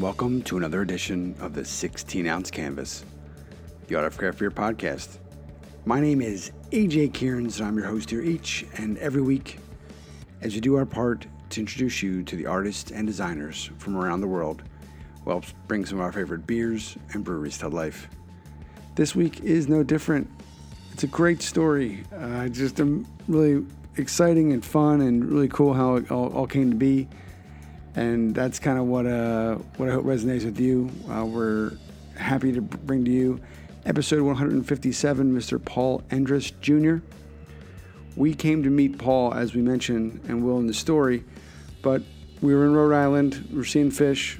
welcome to another edition of the 16 ounce canvas, the Art of Craft Beer podcast. My name is AJ Cairns, and I'm your host here each and every week as we do our part to introduce you to the artists and designers from around the world who help bring some of our favorite beers and breweries to life. This week is no different. It's a great story, uh, just a really exciting and fun and really cool how it all, all came to be and that's kind of what uh, what I hope resonates with you. Uh, we're happy to bring to you episode 157, Mr. Paul Endres Jr. We came to meet Paul, as we mentioned, and will in the story, but we were in Rhode Island. We are seeing Phish.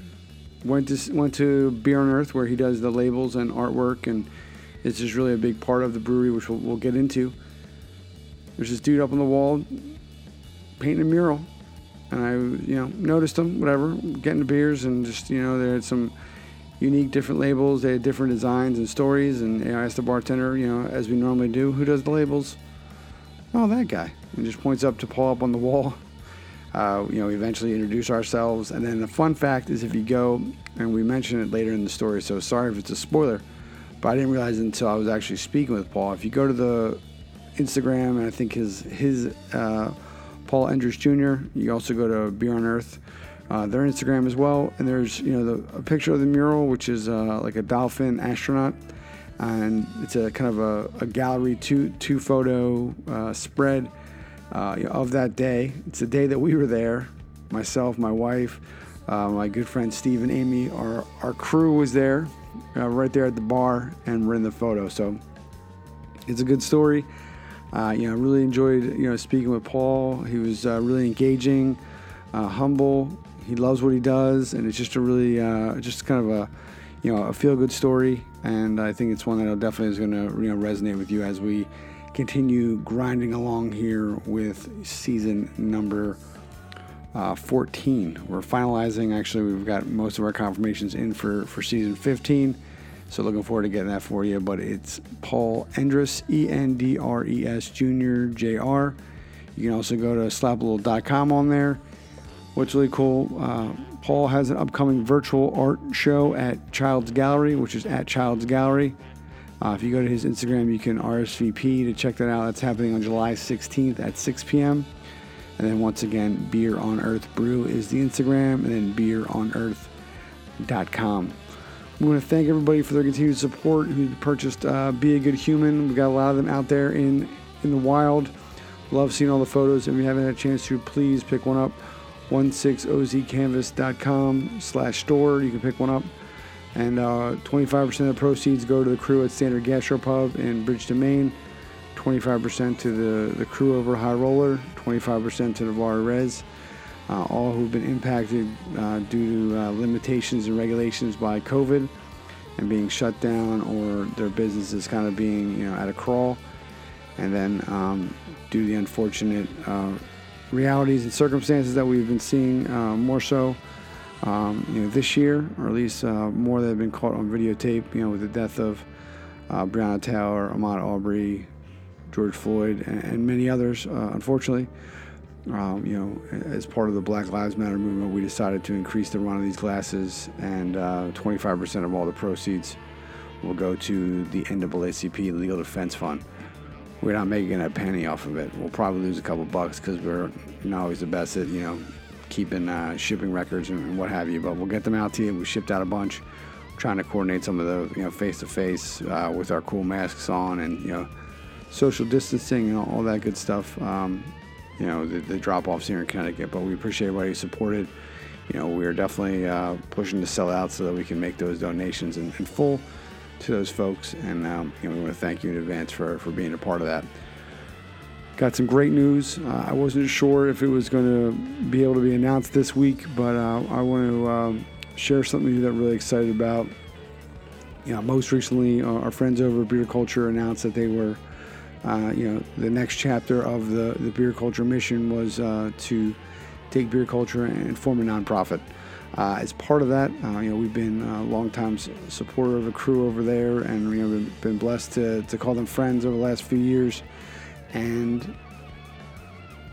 Went to went to Beer on Earth, where he does the labels and artwork, and it's just really a big part of the brewery, which we'll, we'll get into. There's this dude up on the wall painting a mural and I, you know, noticed them, whatever, getting the beers, and just, you know, they had some unique different labels. They had different designs and stories, and I asked the bartender, you know, as we normally do, who does the labels? Oh, that guy. And just points up to Paul up on the wall. Uh, you know, we eventually introduce ourselves, and then the fun fact is if you go, and we mention it later in the story, so sorry if it's a spoiler, but I didn't realize until I was actually speaking with Paul. If you go to the Instagram, and I think his his uh, Paul Endres Jr. You also go to Beer on Earth, uh, their Instagram as well. And there's you know the, a picture of the mural, which is uh, like a dolphin astronaut, and it's a kind of a, a gallery two two photo uh, spread uh, of that day. It's the day that we were there. Myself, my wife, uh, my good friend Steve and Amy. Our our crew was there, uh, right there at the bar, and we're in the photo. So it's a good story. Uh, you know, really enjoyed you know speaking with Paul. He was uh, really engaging, uh, humble. He loves what he does, and it's just a really uh, just kind of a you know a feel good story. And I think it's one that definitely is going to you know resonate with you as we continue grinding along here with season number. Uh, 14. We're finalizing. Actually, we've got most of our confirmations in for for season 15 so looking forward to getting that for you. But it's Paul Endres, E N D R E S Jr. J R. You can also go to slapalittle.com on there. What's really cool, uh, Paul has an upcoming virtual art show at Childs Gallery, which is at Childs Gallery. Uh, if you go to his Instagram, you can RSVP to check that out. That's happening on July 16th at 6 p.m. And then once again, Beer on Earth Brew is the Instagram, and then beeronearth.com. We want to thank everybody for their continued support who purchased uh, Be a Good Human. We got a lot of them out there in, in the wild. Love seeing all the photos. If you haven't had a chance to, please pick one up. 16ozcanvas.com slash store. You can pick one up. And uh, 25% of the proceeds go to the crew at Standard Gastropub in Bridgton, Maine. 25% to the, the crew over High Roller. 25% to Navarre Res uh, all who've been impacted uh, due to uh, limitations and regulations by COVID and being shut down or their businesses kind of being you know at a crawl. And then um, due to the unfortunate uh, realities and circumstances that we've been seeing uh, more so um, you know this year or at least uh, more that have been caught on videotape you know with the death of Breonna Taylor, Ahmaud Arbery, George Floyd and, and many others unfortunately um, you know, as part of the Black Lives Matter movement, we decided to increase the run of these glasses, and uh, 25% of all the proceeds will go to the NAACP Legal Defense Fund. We're not making a penny off of it. We'll probably lose a couple bucks because we're not always the best at, you know, keeping uh, shipping records and, what have you. But we'll get them out to you. We shipped out a bunch, trying to coordinate some of the, you know, face to face with our cool masks on and, you know, social distancing and all, all that good stuff. Um, you know, the, the drop offs here in Connecticut. But we appreciate everybody who supported. You know, we're definitely uh, pushing to sell out so that we can make those donations in, in full to those folks. And um, we want to thank you in advance for, for being a part of that. Got some great news. Uh, I wasn't sure if it was going to be able to be announced this week, but uh, I want to um, share something that I'm really excited about. You know, most recently, uh, our friends over at Beer Kulture announced that they were uh, you know, the next chapter of the, the Beer Kulture mission was uh, to take Beer Kulture and form a nonprofit. Uh, as part of that, uh, you know, we've been a long-time supporter of a crew over there, and you know, we've been blessed to, to call them friends over the last few years. And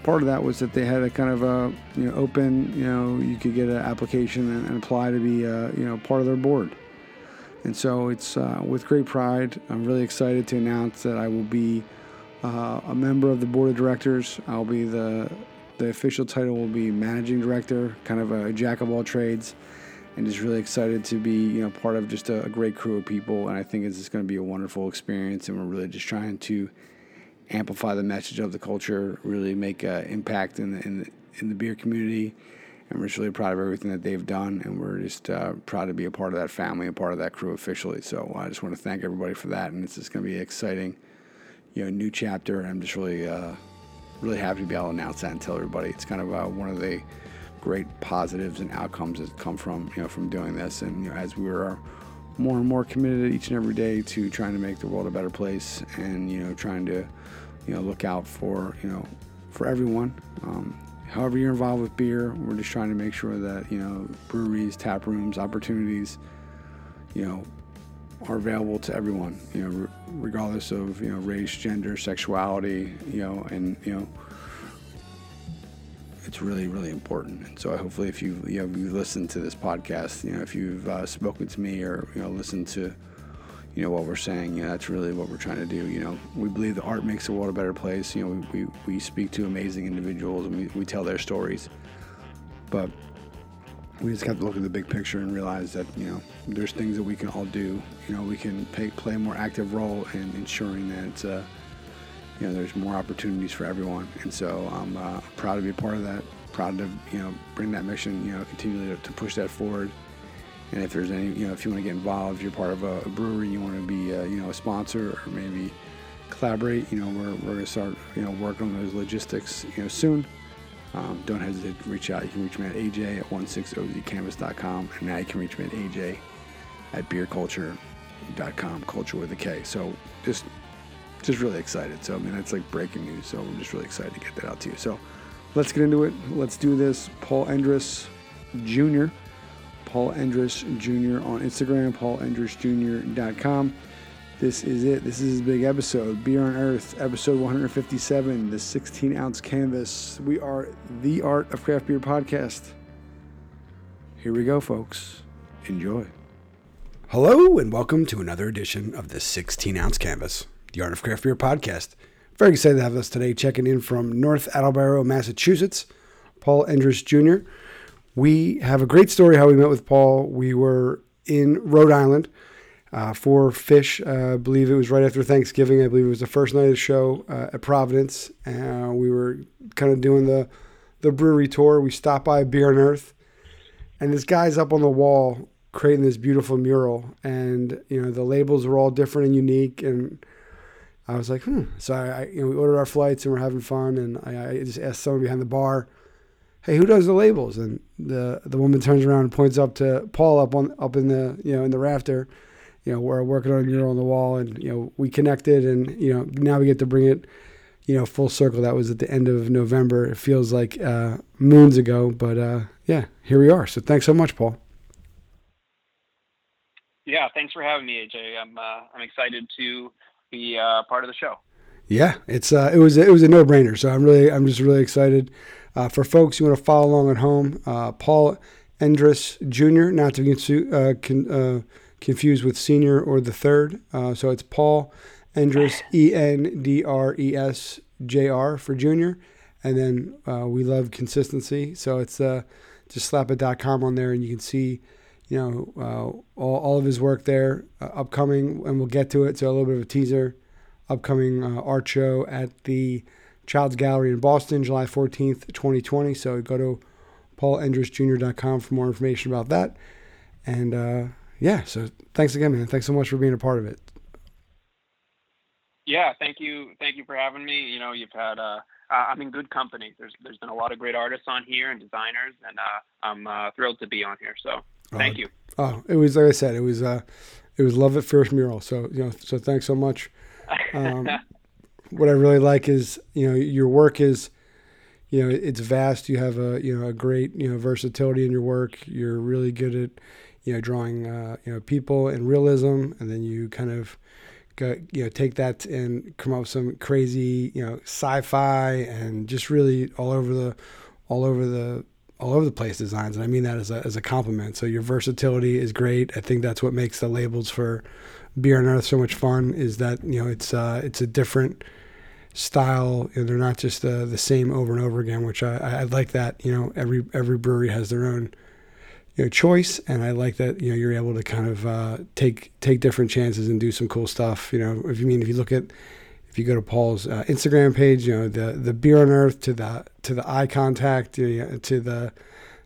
part of that was that they had a kind of a you know open you know you could get an application and, and apply to be uh, you know part of their board. And so it's uh, with great pride. I'm really excited to announce that I will be uh, a member of the board of directors. I'll be the the official title will be managing director, kind of a jack of all trades, and just really excited to be you know part of just a, a great crew of people. And I think it's just going to be a wonderful experience. And we're really just trying to amplify the message of the culture, really make an impact in the, in the, in the beer community. And we're just really proud of everything that they've done, and we're just uh, proud to be a part of that family, a part of that crew officially. So I just want to thank everybody for that, and it's just going to be exciting, you know, new chapter. And I'm just really, uh, really happy to be able to announce that and tell everybody. It's kind of uh, one of the great positives and outcomes that come from, you know, from doing this. And you know, as we are more and more committed each and every day to trying to make the world a better place, and you know, trying to you know, look out for, you know, for everyone. Um, however you're involved with beer, we're just trying to make sure that, you know, breweries, tap rooms, opportunities, you know, are available to everyone, you know, re- regardless of, you know, race, gender, sexuality, you know, and, you know, it's really, really important. And so hopefully if you, you know, you listen to this podcast, you know, if you've uh, spoken to me or, you know, listened to, you know what we're saying. You know, that's really what we're trying to do. You know, we believe the art makes the world a better place. You know, we, we, we speak to amazing individuals and we, we tell their stories, but we just have to look at the big picture and realize that you know there's things that we can all do. You know, we can pay, play a more active role in ensuring that uh, you know there's more opportunities for everyone. And so I'm uh, proud to be a part of that. Proud to you know bring that mission. You know, continue to, to push that forward. And if there's any, you know, if you want to get involved, you're part of a, a brewery, you want to be, uh, you know, a sponsor or maybe collaborate, you know, we're, we're to start, you know, working on those logistics, you know, soon. Um, don't hesitate to reach out. You can reach me at aj at 16ozcanvas.com. And now you can reach me at aj at beerkulture.com, culture with a K. So just, just really excited. So, I mean, that's like breaking news. So I'm just really excited to get that out to you. So let's get into it. Let's do this. Paul Endres Jr., Paul Endres Jr. on Instagram, paulendresjr.com. This is it. This is a big episode. Beer on Earth, episode 157, the 16 ounce canvas. We are the Art of Craft Beer podcast. Here we go, folks. Enjoy. Hello, and welcome to another edition of the 16 ounce canvas, the Art of Craft Beer podcast. Very excited to have us today checking in from North Attleboro, Massachusetts, Paul Endres Jr we have a great story how we met with Paul. We were in Rhode Island uh, for Phish. Uh, I believe it was right after Thanksgiving. I believe it was the first night of the show uh, at Providence. We were kind of doing the the brewery tour. We stopped by Beer on Earth, and this guy's up on the wall creating this beautiful mural. And you know the labels were all different and unique. And I was like, hmm. So I, I you know, we ordered our flights and we're having fun. And I, I just asked someone behind the bar hey, who does the labels? And the the woman turns around and points up to Paul up on up in the you know in the rafter. You know, we're working on a mural on the wall, and you know we connected, and you know now we get to bring it, you know, full circle. That was at the end of November. It feels like uh, moons ago, but uh, yeah, here we are. So thanks so much, Paul. Yeah, thanks for having me, AJ. I'm uh, I'm excited to be uh, part of the show. Yeah, it's uh, it was it was a no brainer. So I'm really I'm just really excited. Uh, for folks who want to follow along at home, uh, Paul Endres Jr., not to be uh, con- uh, confused with senior or the third. Uh, so it's Paul Endres, E N D R E S J R for junior. And then uh, we love consistency. So it's just slap a .com on there and you can see you know, all, all of his work there upcoming, and we'll get to it. So a little bit of a teaser upcoming art show at the Childs Gallery in Boston, July 14th, 2020. So go to paulendresjr.com for more information about that. And uh, yeah, so thanks again, man. Thanks so much for being a part of it. Yeah, thank you. Thank you for having me. You know, you've had, uh, I'm in good company. There's, there's been a lot of great artists on here and designers, and uh, I'm uh, thrilled to be on here. So thank you. Oh, it was, like I said, it was, uh, it was love at first mural. So, you know, so thanks so much. Um, what I really like is you know your work is you know it's vast. You have a you know a great you know versatility in your work. You're really good at you know drawing uh, you know people and realism, and then you kind of go, you know, take that and come up with some crazy, you know, sci-fi and just really all over the, all over the, all over the place designs. And I mean that as a, as a compliment. So your versatility is great. I think that's what makes the labels for Beer on Earth so much fun is that, you know, it's, uh, it's a different, style. You know, they're not just uh, the same over and over again, which I, I like that. You know, every every brewery has their own you know choice, and I like that. You know, you're able to kind of uh, take take different chances and do some cool stuff. You know, if you mean if you look at if you go to Paul's uh, Instagram page, you know the the beer on earth to the to the eye contact you know, to the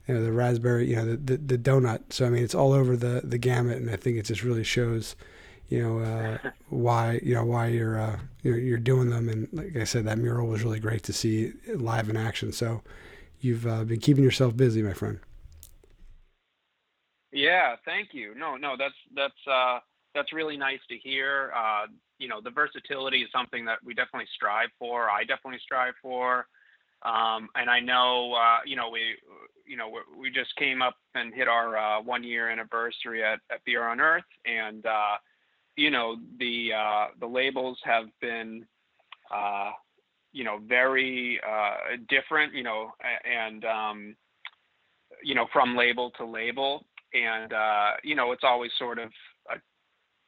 you know the raspberry you know the, the, the donut. So I mean it's all over the the gamut, and I think it just really shows you know uh, why you know why you're, uh, you're, you're doing them and like I said that mural was really great to see live in action so you've uh, been keeping yourself busy my friend yeah thank you. No no that's that's uh, that's really nice to hear. Uh, you know the versatility is something that we definitely strive for I definitely strive for. Um, and I know uh, you know we you know we just came up and hit our one year anniversary at, at Beer on Earth and you know the uh, the labels have been uh, you know very uh, different you know and um, you know from label to label and uh, you know it's always sort of a,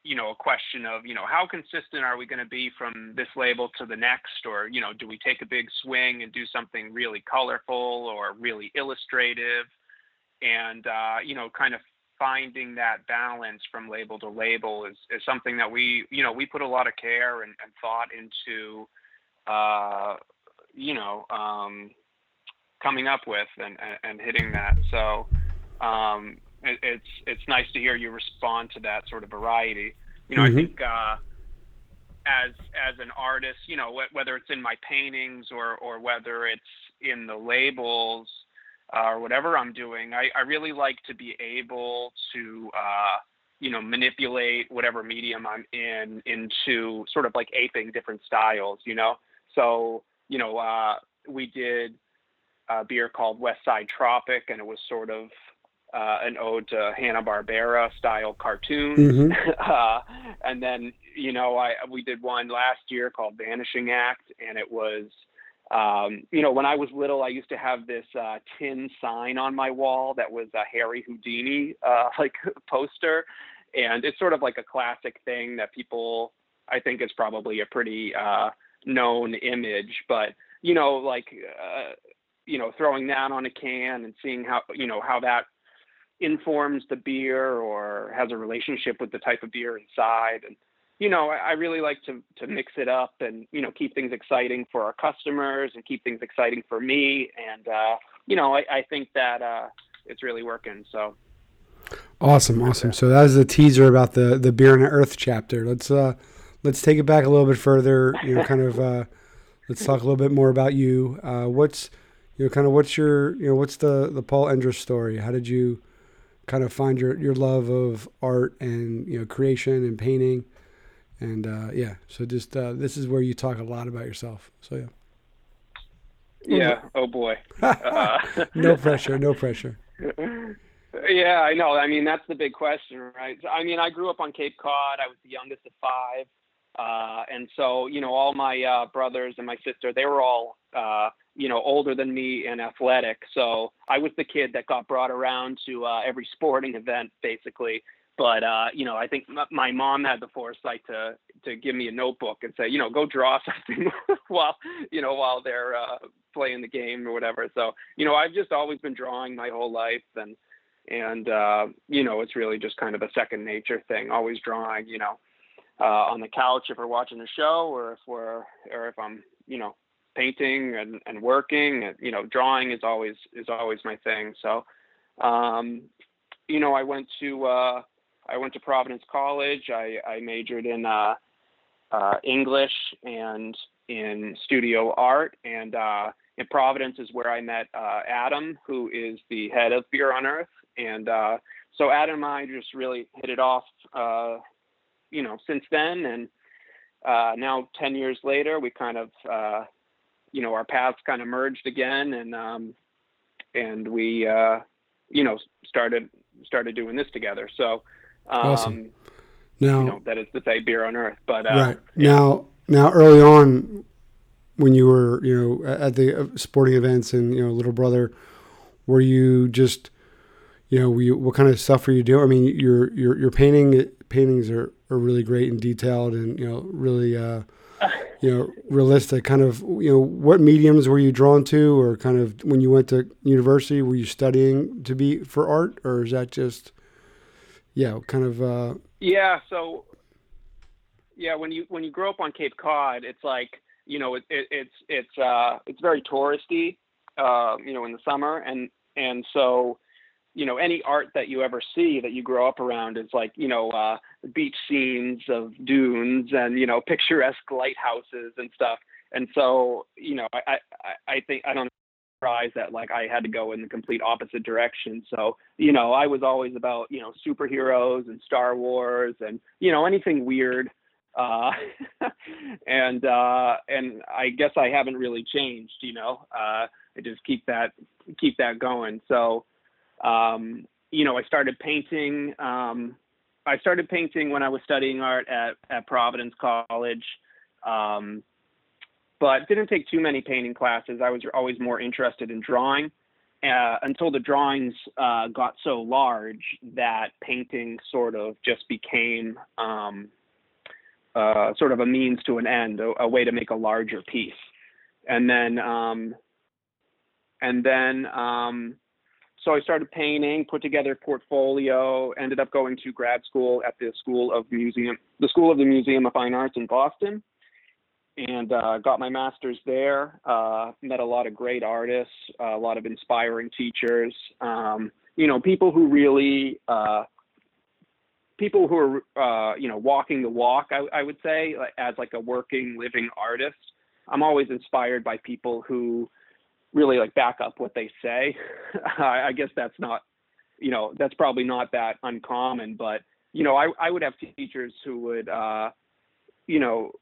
you know a question of you know how consistent are we going to be from this label to the next or you know do we take a big swing and do something really colorful or really illustrative and uh, you know kind of finding that balance from label to label is, is something that we, you know, we put a lot of care and, and thought into, uh, you know, um, coming up with and, and, and hitting that. So um, it, it's it's nice to hear you respond to that sort of variety. You know, mm-hmm. I think uh, as as an artist, you know, wh- whether it's in my paintings or or whether it's in the labels, uh, or whatever I'm doing, I, I really like to be able to, uh, you know, manipulate whatever medium I'm in into sort of like aping different styles, you know? So, you know, uh, we did a beer called West Side Tropic, and it was sort of uh, an ode to Hanna Barbera style cartoon, Mm-hmm. uh, and then, you know, I we did one last year called Vanishing Act, and it was um, you know, when I was little, I used to have this uh, tin sign on my wall that was a Harry Houdini uh, like poster, and it's sort of like a classic thing that people. I think it's probably a pretty uh, known image, but you know, like uh, you know, throwing that on a can and seeing how you know how that informs the beer or has a relationship with the type of beer inside and you know, I, I really like to to mix it up and you know keep things exciting for our customers and keep things exciting for me. And uh, you know, I, I think that uh, it's really working. So awesome, awesome. So that was a teaser about the the Beer on Earth chapter. Let's uh let's take it back a little bit further. You know, kind of uh, let's talk a little bit more about you. Uh, what's you know kind of what's your you know what's the the Paul Endres story? How did you kind of find your your love of art and you know creation and painting? and uh, yeah, so just uh, this is where you talk a lot about yourself. So yeah. Yeah. Oh boy. uh, no pressure. No pressure. Yeah, I know. I mean, that's the big question, right? I mean, I grew up on Cape Cod. I was the youngest of five, uh, and so you know, all my uh, brothers and my sister, they were all uh, you know older than me and athletic. So I was the kid that got brought around to uh, every sporting event, basically but uh, you know, I think my mom had the foresight to to give me a notebook and say, you know, go draw something while you know while they're uh, playing the game or whatever. So you know, I've just always been drawing my whole life, and and uh, you know, it's really just kind of a second nature thing. Always drawing, you know, uh, on the couch if we're watching a show, or if we're or if I'm you know painting and, and working and you know drawing is always is always my thing so um you know i went to uh I went to Providence College. I, I majored in uh, uh, English and in studio art. And uh, in Providence is where I met uh, Adam, who is the head of Beer on Earth. And uh, so Adam and I just really hit it off, you know, since then. And now, 10 years later, we kind of, you know, our paths kind of merged again. And, um, and we, uh, you know, started started doing this together. So um, awesome. Now, you know, that is to say, beer on earth. But uh, right yeah. now, now early on, when you were you know at the uh, sporting events and you know little brother, were you just you know you, what kind of stuff were you doing? I mean, your your your painting paintings are, are really great and detailed and you know really. Uh, you know, realistic kind of, you know, what mediums were you drawn to or kind of when you went to university, were you studying to be for art or is that just, yeah, kind of, uh, yeah. So yeah, when you, when you grow up on Cape Cod, it's like, you know, it, it it's, it's, uh, it's very touristy, uh, you know, in the summer. And, and so, you know any art that you ever see that you grow up around is like you know uh, beach scenes of dunes and you know picturesque lighthouses and stuff. And so you know I I, I think I don't surprise that like I had to go in the complete opposite direction. So you know I was always about you know superheroes and Star Wars and you know anything weird. Uh, and uh, and I guess I haven't really changed. You know uh, I just keep that keep that going. So um, you know, I started painting. Um, I started painting when I was studying art at, at Providence College, um, but didn't take too many painting classes. I was always more interested in drawing uh, until the drawings uh, got so large that painting sort of just became um, uh, sort of a means to an end, a, a, way to make a larger piece. And then, um, and then um, so I started painting, put together a portfolio, ended up going to grad school at the School of Museum, the School of the Museum of Fine Arts in Boston, and uh, got my master's there. Uh, met a lot of great artists, a lot of inspiring teachers. Um, you know, people who really, uh, people who are, uh, you know, walking the walk. I, I would say, as like a working, living artist. I'm always inspired by people who really like back up what they say. I, I guess that's not, you know, that's probably not that uncommon, but you know, I, I would have teachers who would, uh, you know,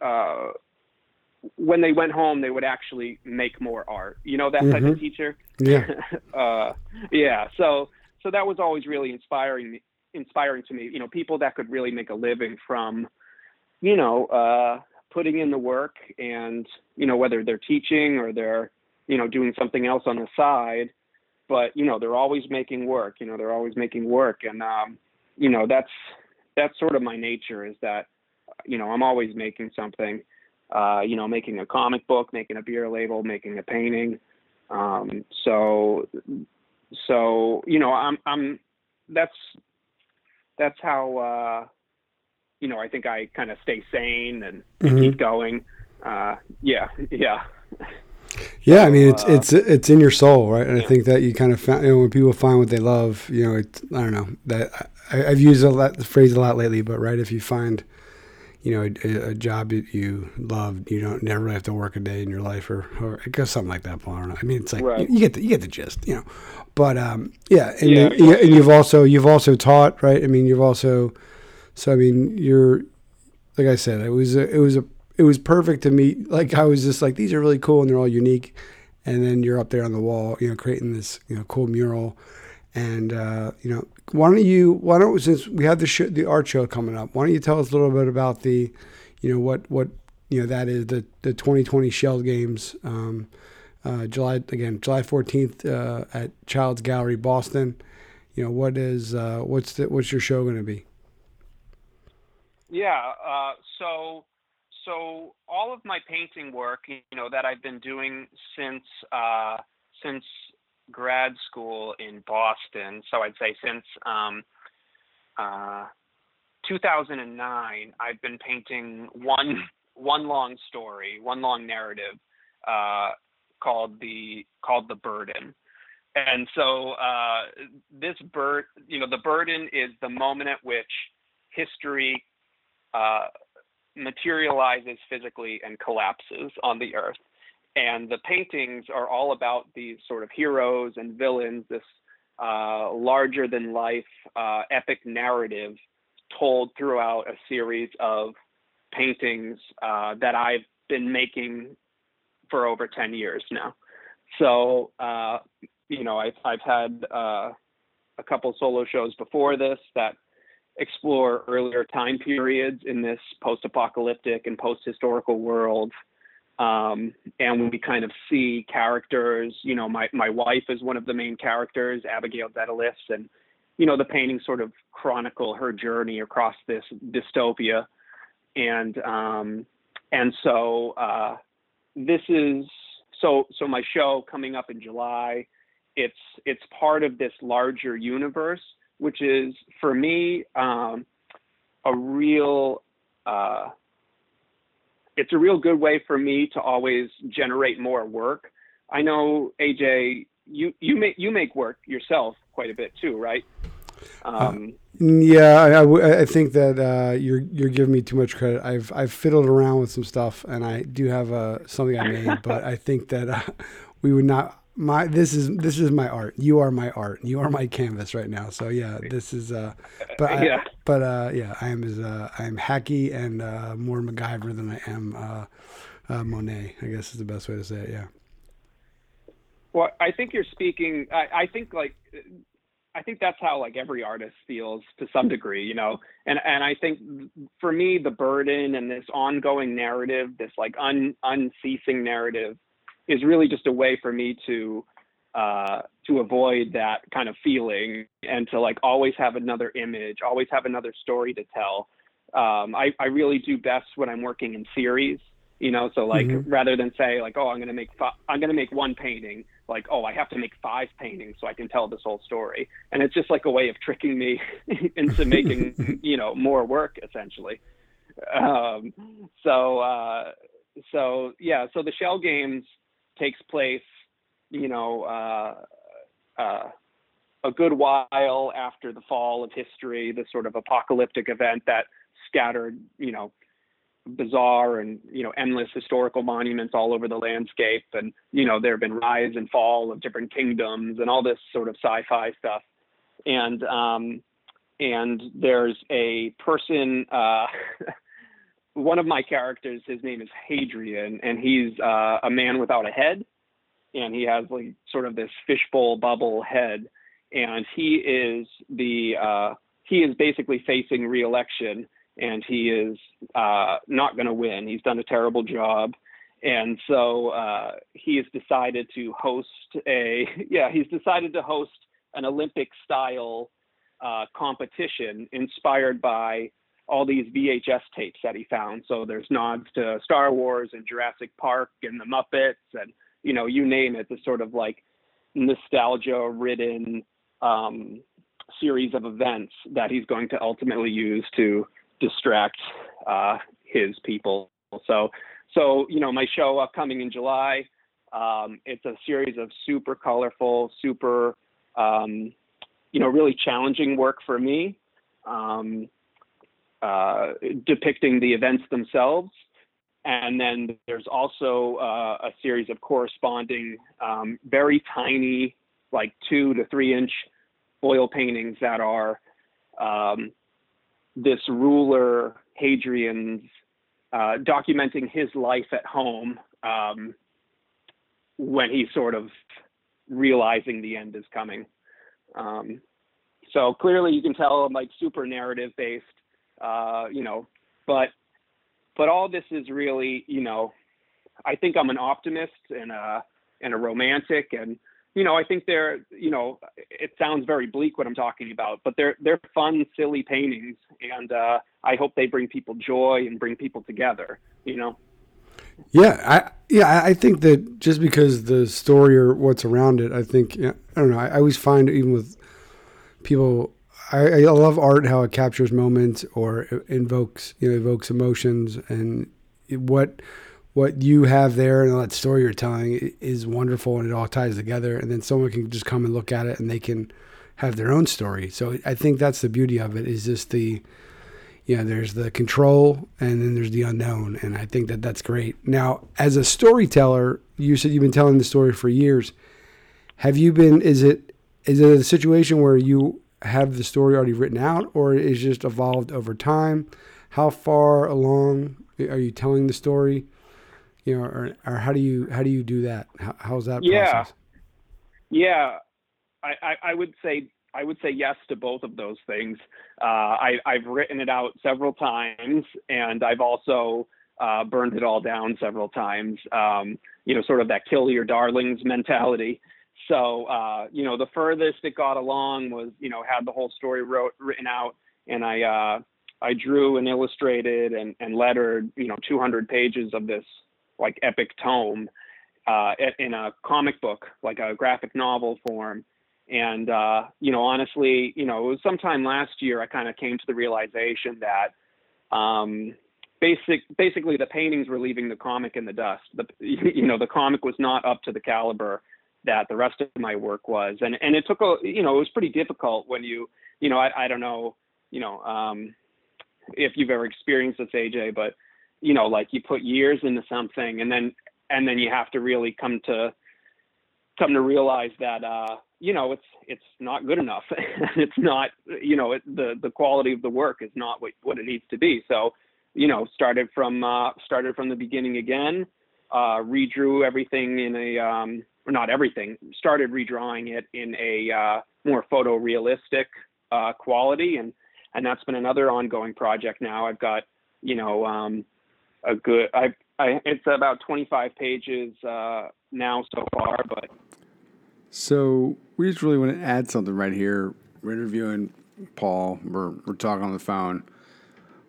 uh, when they went home, they would actually make more art. You know that mm-hmm. type of mm-hmm. teacher. Yeah. uh, yeah. So so that was always really inspiring inspiring to me. You know, people that could really make a living from, you know, uh, putting in the work and you know whether they're teaching or they're you know doing something else on the side but you know they're always making work you know they're always making work. And um you know that's that's sort of my nature is that you know i'm always making something uh you know making a comic book making a beer label making a painting. Um so so you know i'm i'm that's that's how uh you know, I think I kind of stay sane and, mm-hmm. keep going. Uh, yeah, yeah. Yeah, I mean it's uh, it's it's in your soul, right? And yeah. I think that you kind of found, you know, when people find what they love, you know, it's I don't know that I, have used a lot, the phrase a lot lately, but right, if you find, you know, a, a, job that you love, you don't never really have to work a day in your life, or or I guess something like that. Paul, I don't know. I mean, it's like right. you, you, get the you get the gist, you know. But um, yeah, and, yeah, yeah, and you've also you've also taught, right? I mean, you've also so I mean, you're like I said, it was a, it was a it was perfect to meet. Like I was just like, these are really cool and they're all unique. And then you're up there on the wall, you know, creating this you know cool mural. And uh, you know, why don't you why don't since we have the show, the art show coming up, why don't you tell us a little bit about the, you know, what what you know that is the the 2020 Shell Games. Um, uh, July again, July 14th uh, at Childs Gallery, Boston. You know what is uh, what's the, what's your show going to be? Yeah. Uh, so so all of my painting work, you know, that I've been doing since uh, since grad school in Boston. So I'd say since um, uh, 2009, I've been painting one one long story, one long narrative uh, called the called the burden. And so uh, this bird, you know, the burden is the moment at which history uh, materializes physically and collapses on the earth. And the paintings are all about these sort of heroes and villains, this uh, larger than life uh, epic narrative told throughout a series of paintings uh, that I've been making for over 10 years now. So, uh, you know, I've, I've had uh, a couple solo shows before this that explore earlier time periods in this post-apocalyptic and post-historical world. Um, and we kind of see characters, you know, my, my wife is one of the main characters, Abigail Daedalus, and, you know, the paintings sort of chronicle her journey across this dystopia. And, um, and so, uh, this is, so, so my show coming up in July, it's, it's part of this larger universe which is for me um, a real uh, it's a real good way for me to always generate more work. I know AJ, you you make you make work yourself quite a bit too, right? Um, uh, yeah, I, I, think that uh, you're you're giving me too much credit. I've I've fiddled around with some stuff, and I do have uh, something I made, but I think that uh, we would not my this is this is my art. You are my art. You are my canvas right now. So yeah, this is uh but I, yeah. but uh yeah, I am as uh I am hacky and uh more MacGyver than I am uh, uh Monet, I guess is the best way to say it, yeah. Well, I think you're speaking I, I think like I think that's how like every artist feels to some degree, you know. And and I think for me the burden and this ongoing narrative, this like un unceasing narrative is really just a way for me to uh, to avoid that kind of feeling and to like always have another image, always have another story to tell. Um, I, I really do best when I'm working in series, you know, so like mm-hmm. rather than say like, oh, I'm going to make, fi- I'm going to make one painting, like, oh, I have to make five paintings so I can tell this whole story. And it's just like a way of tricking me into making, you know, more work essentially. Um, so, uh, so yeah, so the shell games, takes place, you know, uh, uh, a good while after the fall of history, the sort of apocalyptic event that scattered, you know, bizarre and you know endless historical monuments all over the landscape. And you know there have been rise and fall of different kingdoms and all this sort of sci-fi stuff. And um and there's a person uh one of my characters, his name is Hadrian, and he's uh, a man without a head, and he has like sort of this fishbowl bubble head, and he is the uh, he is basically facing reelection, and he is uh, not going to win. He's done a terrible job, and so uh, he has decided to host a yeah he's decided to host an Olympic style uh, competition inspired by all these VHS tapes that he found. So there's nods to Star Wars and Jurassic Park and the Muppets and you know you name it. The sort of like nostalgia-ridden um, series of events that he's going to ultimately use to distract uh, his people. So so you know my show upcoming in July. Um, it's a series of super colorful, super um, you know really challenging work for me. Um, uh, depicting the events themselves. And then there's also uh, a series of corresponding um, very tiny, like two to three inch oil paintings that are um, this ruler Hadrian's uh, documenting his life at home um, when he's sort of realizing the end is coming. Um, so clearly, you can tell I'm like super narrative based. Uh, you know, but but all this is really, you know, I think I'm an optimist and a and a romantic and you know, I think they're, you know, it sounds very bleak what I'm talking about, but they're they're fun, silly paintings, and uh, I hope they bring people joy and bring people together. You know. Yeah, I yeah I think that just because the story or what's around it, I think I don't know. I, I always find even with people I, I love art how it captures moments or invokes you know evokes emotions. And what what you have there and that story you're telling is wonderful and it all ties together. And then someone can just come and look at it and they can have their own story. So i think that's the beauty of it is just the you know there's the control and then there's the unknown. And i think that that's great. Now as a storyteller you said you've been telling the story for years. Have you been is it is it a situation where you have the story already written out or is just evolved over time? How far along are you telling the story? You know, or, or how do you how do you do that? How, how's that yeah. process? Yeah, I, I, I would say I would say yes to both of those things. Uh, I, I've written it out several times, and I've also uh, burned it all down several times. Um, you know, sort of that kill your darlings mentality. So, uh, you know, the furthest it got along was, you know, had the whole story wrote written out, and I uh, I drew and illustrated and, and lettered, you know, 200 pages of this like epic tome uh, in a comic book, like a graphic novel form. And uh, you know, honestly, you know, it was sometime last year I kind of came to the realization that um, basic basically the paintings were leaving the comic in the dust. The you know the comic was not up to the caliber that the rest of my work was, and and it took a you know it was pretty difficult when you you know I I don't know you know um, if you've ever experienced this AJ, but you know like you put years into something and then and then you have to really come to come to realize that uh, you know it's it's not good enough. it's not you know it, the the quality of the work is not what what it needs to be. So you know started from uh, started from the beginning again. Uh, redrew everything in a um, or not everything. Started redrawing it in a uh, more photorealistic uh, quality, and and that's been another ongoing project. Now I've got you know um, a good. I I it's about 25 pages uh, now so far, but so we just really want to add something right here. We're interviewing Paul. We're we're talking on the phone.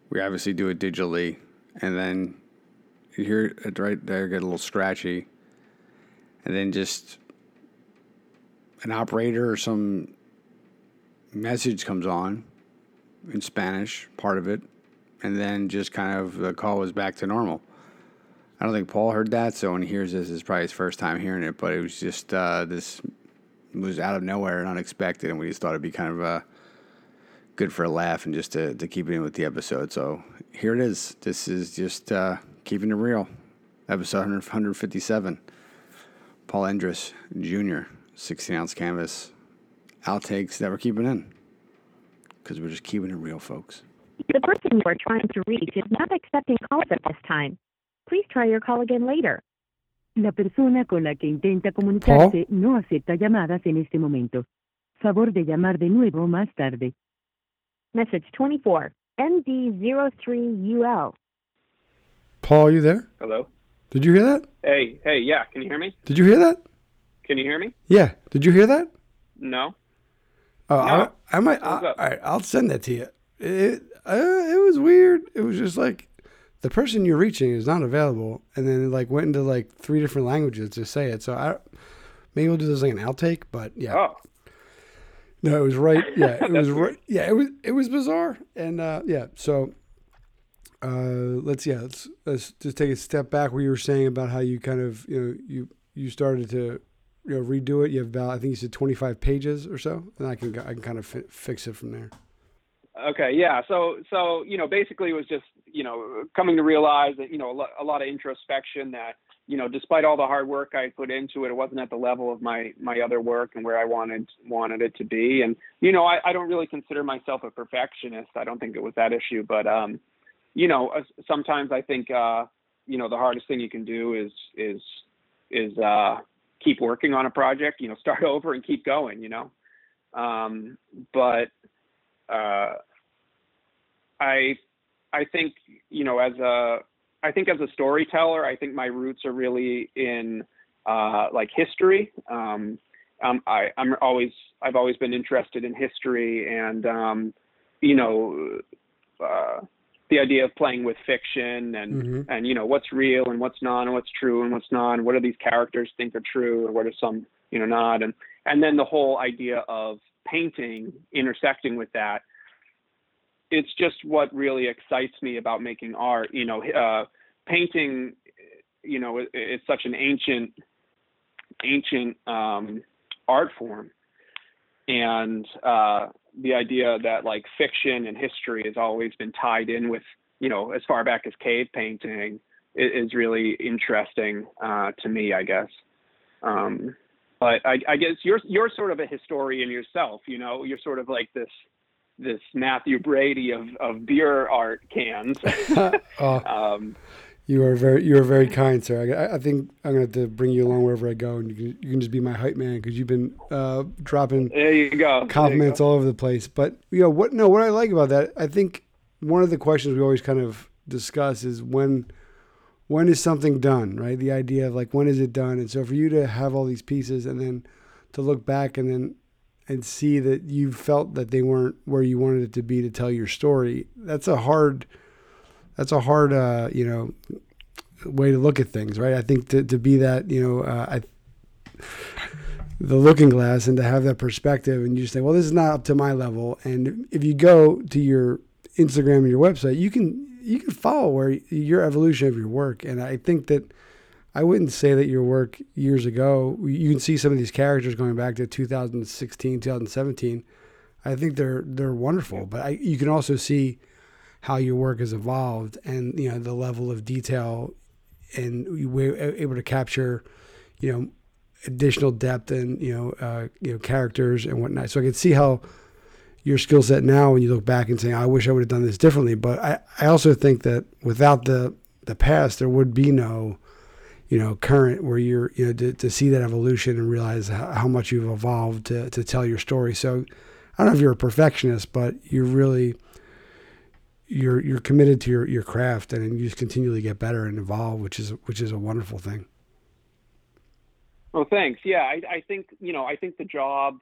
We obviously do it digitally, and then you hear it right there get a little scratchy, and then just an operator or some message comes on in Spanish, part of it, and then just kind of the call was back to normal. I don't think Paul heard that, so when he hears this, it's probably his first time hearing it. But it was just uh, this was out of nowhere and unexpected, and we just thought it'd be kind of uh, good for a laugh and just to, to keep it in with the episode. So here it is. This is just uh, keeping it real, episode 157. Paul Endres Jr., 16 ounce canvas outtakes that we're keeping in because we're just keeping it real, folks. The person you are trying to reach is not accepting calls at this time. Please try your call again later. La persona con la que intenta comunicarse no acepta llamadas en este momento. Favor de llamar de nuevo más tarde. Message 24, MD03UL. Paul, are you there? hello. Did you hear that? Hey, hey, yeah. Can you hear me? Did you hear that? Can you hear me? Yeah. Did you hear that? No. Oh, No. I, I might. I, all right, I'll send that to you. It uh, it was weird. It was just like the person you're reaching is not available, and then it like went into like three different languages to say it. So I maybe we'll do this like an outtake, but yeah. Oh, No, it was right. Yeah, it was right. Yeah, it was it was bizarre, and uh, yeah. So uh, let's yeah let's let's just take a step back. Where you were saying about how you kind of you know you you started to you know redo it. You have about I think you said twenty five pages or so, and I can I can kind of fi- fix it from there. okay. Yeah. So, so you know, basically, it was just you know coming to realize that you know a, lo- a lot of introspection that you know despite all the hard work I put into it, it wasn't at the level of my my other work and where I wanted wanted it to be. And you know, I, I don't really consider myself a perfectionist. I don't think it was that issue, but um, you know, uh, sometimes I think uh, you know the hardest thing you can do is is is uh, keep working on a project. You know, start over and keep going. You know, um, but uh, I I think you know as a I think as a storyteller, I think my roots are really in uh, like history. Um, um, I, I'm always I've always been interested in history and um, you know uh, the idea of playing with fiction and Mhm. and you know what's real and what's not and what's true and what's not and what do these characters think are true and what are some you know not. And and then the whole idea of painting intersecting with that it's just what really excites me about making art. You know uh, painting you know it, it's such an ancient ancient um, art form. And uh, the idea that like fiction and history has always been tied in with you know as far back as cave painting i- is really interesting uh, to me I guess. Um, but I, I guess you're you're sort of a historian yourself you know? You're sort of like this this Mathew Brady of, of beer art cans. Oh, um, You are very you are very kind, sir. I, I think I'm gonna have to bring you along wherever I go, and you can, you can just be my hype man because you've been uh, dropping there you go compliments you go. all over the place. But you know what? No, what I like about that, I think one of the questions we always kind of discuss is when when is something done, right? The idea of like when is it done, and so for you to have all these pieces and then to look back and then and see that you felt that they weren't where you wanted it to be to tell your story. That's a hard that's a hard uh, you know way to look at things, right? I think to, to be that, you know, uh, I the looking glass and to have that perspective and you say, well, this is not up to my level. And if you go to your Instagram and your website, you can you can follow where your evolution of your work. And I think that I wouldn't say that your work years ago, you can see some of these characters going back to 2016, 2017. I think they're they're wonderful, but I, you can also see how your work has evolved and you know the level of detail and you were able to capture, you know, additional depth and you know uh, you know characters and whatnot. So I can see how your skill set now when you look back and say, I wish I would have done this differently. But I, I also think that without the the past, there would be no, you know, current where you're, you know, to, to see that evolution and realize how, how much you've evolved to, to tell your story. So I don't know if you're a perfectionist, but you're really, you're, you're committed to your, your craft and you just continually get better and evolve, which is, which is a wonderful thing. Oh, thanks. Yeah. I, I think, you know, I think the job,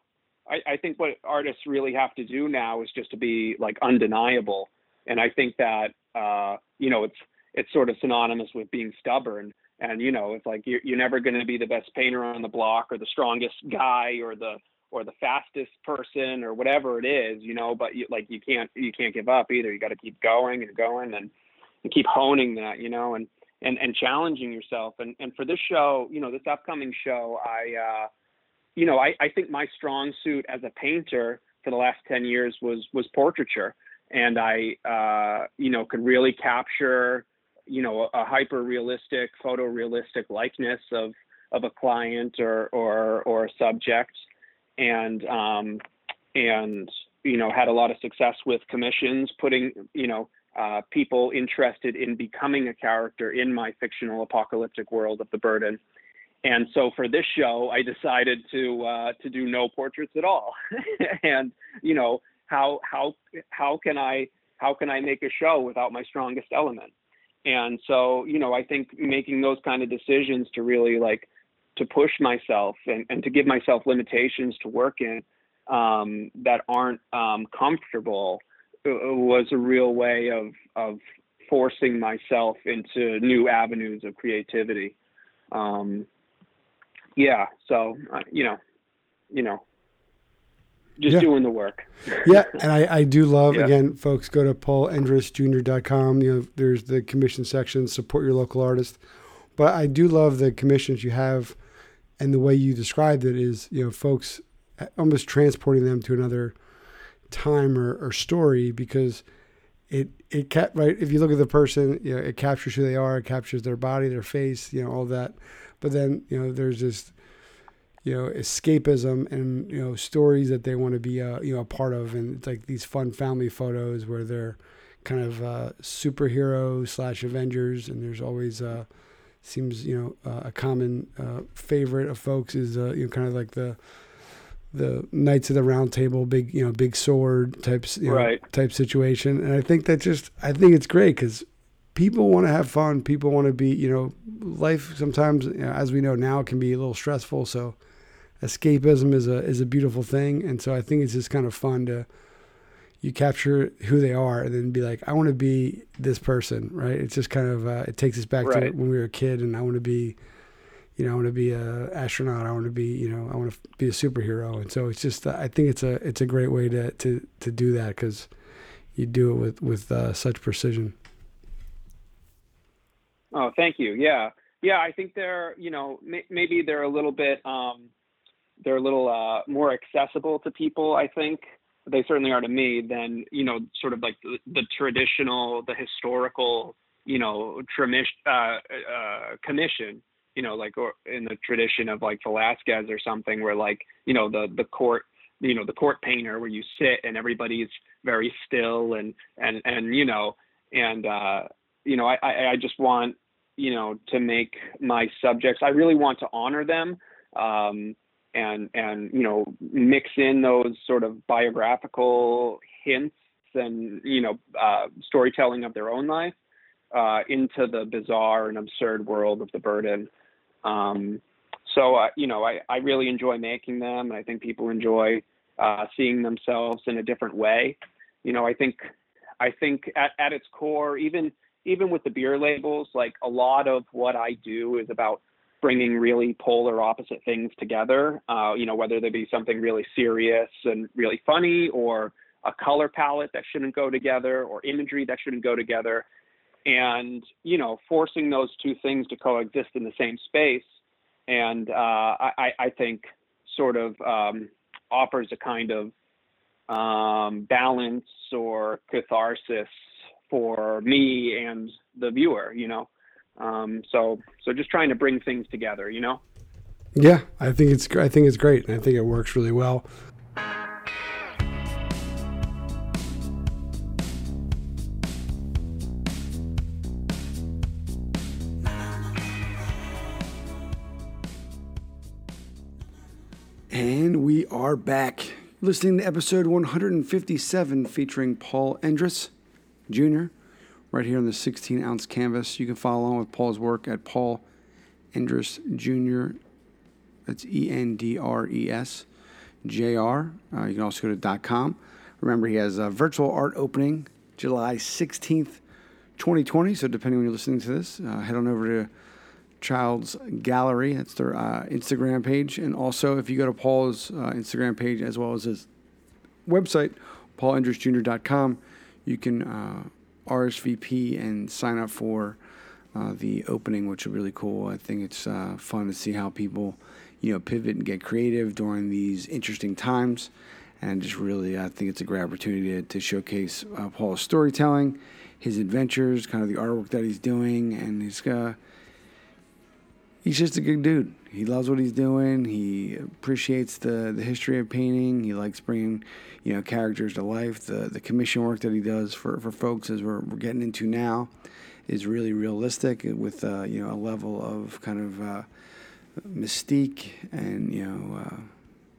I, I think what artists really have to do now is just to be like undeniable. And I think that, uh, you know, it's, it's sort of synonymous with being stubborn. And, you know, it's like you're, you're never going to be the best painter on the block or the strongest guy or the, or the fastest person or whatever it is, you know, but you, like you can't, you can't give up either. You got to keep going and going and, and keep honing that, you know, and, and, and challenging yourself. And, and for this show, you know, this upcoming show, I, uh, you know, I, I think my strong suit as a painter for the last 10 years was, was portraiture. And I, uh, you know, could really capture, you know, a, a hyper realistic, photorealistic likeness of, of a client or, or, or a subject. And, um, and, you know, had a lot of success with commissions, putting, you know, uh, people interested in becoming a character in my fictional apocalyptic world of the burden. And so for this show, I decided to uh, to do no portraits at all. and you know how how how can I how can I make a show without my strongest element? And so you know I think making those kind of decisions to really like to push myself and, and to give myself limitations to work in um, that aren't um, comfortable uh, was a real way of of forcing myself into new avenues of creativity. Um, yeah, so uh, you know, you know, just Yeah. doing the work. yeah, and I, I do love Yeah. again, folks. Go to paulendresjr.com. You know, there's the commission section. Support your local artist. But I do love the commissions you have, and the way you described it is, you know, folks uh, almost transporting them to another time or, or story because it it cap right. If you look at the person, you know, it captures who they are. It captures their body, their face, you know, all that. But then you know, there's this you know escapism and you know stories that they want to be uh, you know a part of and it's like these fun family photos where they're kind of uh, superhero slash avengers and there's always uh seems you know uh, a common uh, favorite of folks is uh, you know kind of like the the knights of the round table big you know big sword types you know, Right. type situation. And i think that just i think it's great because people want to have fun. People want to be you know life sometimes you know, as we know now can be a little stressful. So escapism is a is a beautiful thing. And so i think it's just kind of fun to you capture who they are and then be like i want to be this person right it's just kind of uh, it takes us back to when we were a kid and i want to be you know i want to be a astronaut i want to be you know i want to be a superhero and so it's just uh, i think it's a it's a great way to to to do that because you do it with with uh, such precision Oh, thank you. Yeah, yeah. I think they're, you know, may, maybe they're a little bit, um, they're a little uh, more accessible to people. I think they certainly are to me than, you know, sort of like the, the traditional, the historical, you know, tremish, uh, uh, commission. You know, like or in the tradition of like Velasquez or something, where like, you know, the the court you know the court painter where you sit and everybody's very still and and and you know and uh you know i i, just want you know, to make my subjects. I really want to honor them. Um, and and you know mix in those sort of biographical hints and you know uh, storytelling of their own life uh, into the bizarre and absurd world of the burden. Um, so uh, you know, I, I really enjoy making them, and I think people enjoy uh, seeing themselves in a different way. You know, I think I think at, at its core, even even with the beer labels, like a lot of what I do is about bringing really polar opposite things together. Uh, you know, whether they be something really serious and really funny, or a color palette that shouldn't go together, or imagery that shouldn't go together and you know forcing those two things to coexist in the same space and uh, I, I, think sort of um, offers a kind of um, balance or catharsis for me and the viewer you know um, so so just trying to bring things together you know yeah i think it's i think it's great and i think it works really well And we are back listening to episode 157 featuring Paul Endres Jr. right here on the 16 ounce canvas. You can follow along with Paul's work at Paul Endres Jr. That's E N D R E S J R. Uh, you can also go to .com. Remember, he has a virtual art opening July 16th, 2020. So, depending when you're listening to this, uh, head on over to Childs Gallery. That's their uh, Instagram page. And also, if you go to Paul's uh, Instagram page as well as his website, paulendresjr.com, you can uh, RSVP and sign up for uh, the opening, which is really cool. I think it's uh, fun to see how people, you know, pivot and get creative during these interesting times. And just really, I think it's a great opportunity to, to showcase uh, Paul's storytelling, his adventures, kind of the artwork that he's doing, and he's got he's just a good dude. He loves what he's doing. He appreciates the, the history of painting. He likes bringing, you know, characters to life. The the commission work that he does for, for folks as we're, we're getting into now is really realistic with, uh, you know, a level of kind of uh, mystique and, you know, uh,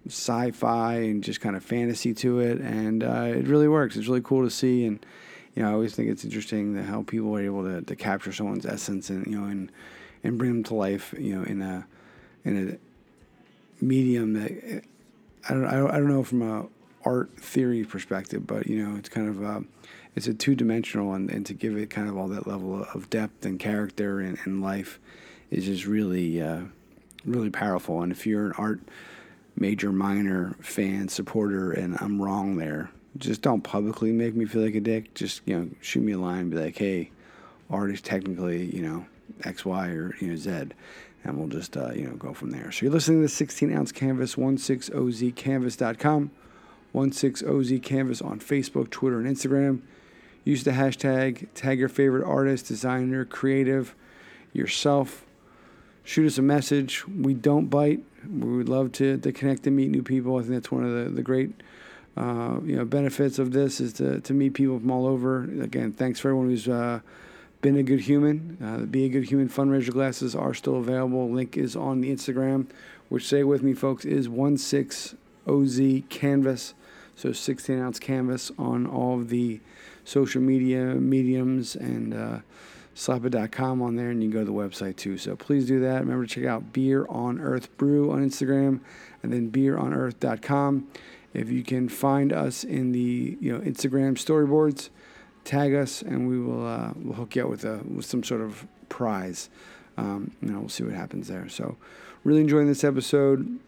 sci-fi and just kind of fantasy to it. And uh, it really works. It's really cool to see. And, you know, I always think it's interesting that how people are able to, to capture someone's essence and, you know, and, and bring them to life, you know, in a in a medium that I don't I don't, know from a art theory perspective, but you know, it's kind of uh, it's a two dimensional, and, and to give it kind of all that level of depth and character and, and life is just really uh, really powerful. And if you're an art major minor fan supporter, and I'm wrong there, just don't publicly make me feel like a dick. Just you know, shoot me a line, and be like, hey, art is technically you know X, Y, or you know Z, and we'll just uh, you know go from there. So you're listening to 16 ounce canvas, 16ozcanvas.com, 16oz canvas on Facebook, Twitter, and Instagram. Use the hashtag, tag your favorite artist, designer, creative, yourself. Shoot us a message. We don't bite. We would love to, to connect and meet new people. I think that's one of the, the great uh, you know benefits of this is to, to meet people from all over. Again, thanks for everyone who's uh, been a Good Human. Uh, Be a Good Human fundraiser glasses are still available. Link is on the Instagram, which say with me, folks, is 16OZ Canvas. So 16 ounce canvas on all of the social media mediums and uh, on there, and you can go to the website too. So please do that. Remember to check out Beer on Earth Brew on Instagram and then beeronearth.com. If you can find us in the you know Instagram storyboards, tag us, and we will uh, we'll hook you up with a with some sort of prize. Um, you know, we'll see what happens there. So, really enjoying this episode.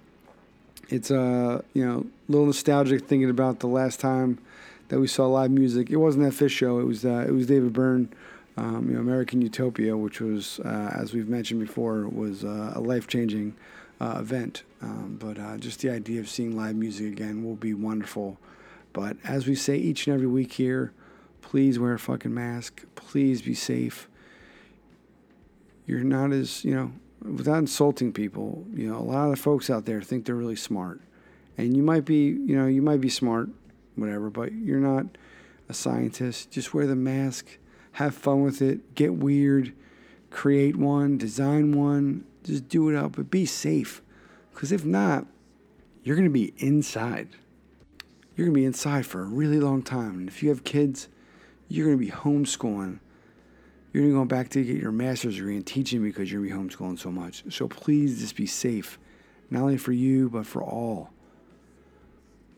It's uh, you know, a little nostalgic thinking about the last time that we saw live music. It wasn't that Phish show. It was uh, it was David Byrne. Um, you know, American Utopia, which was, uh, as we've mentioned before, was uh, a life changing uh, event. Um, but uh, just the idea of seeing live music again will be wonderful. But as we say each and every week here, Please wear a fucking mask. Please be safe. You're not as, you know, without insulting people, you know, a lot of folks out there think they're really smart. And you might be, you know, you might be smart, whatever, but you're not a scientist. Just wear the mask, have fun with it, get weird, create one, design one, just do it up, but be safe. Because if not, you're going to be inside. You're going to be inside for a really long time. And if you have kids, you're going to be homeschooling. You're going to go back to get your master's degree in teaching because you're going to be homeschooling so much. So please just be safe, not only for you, but for all.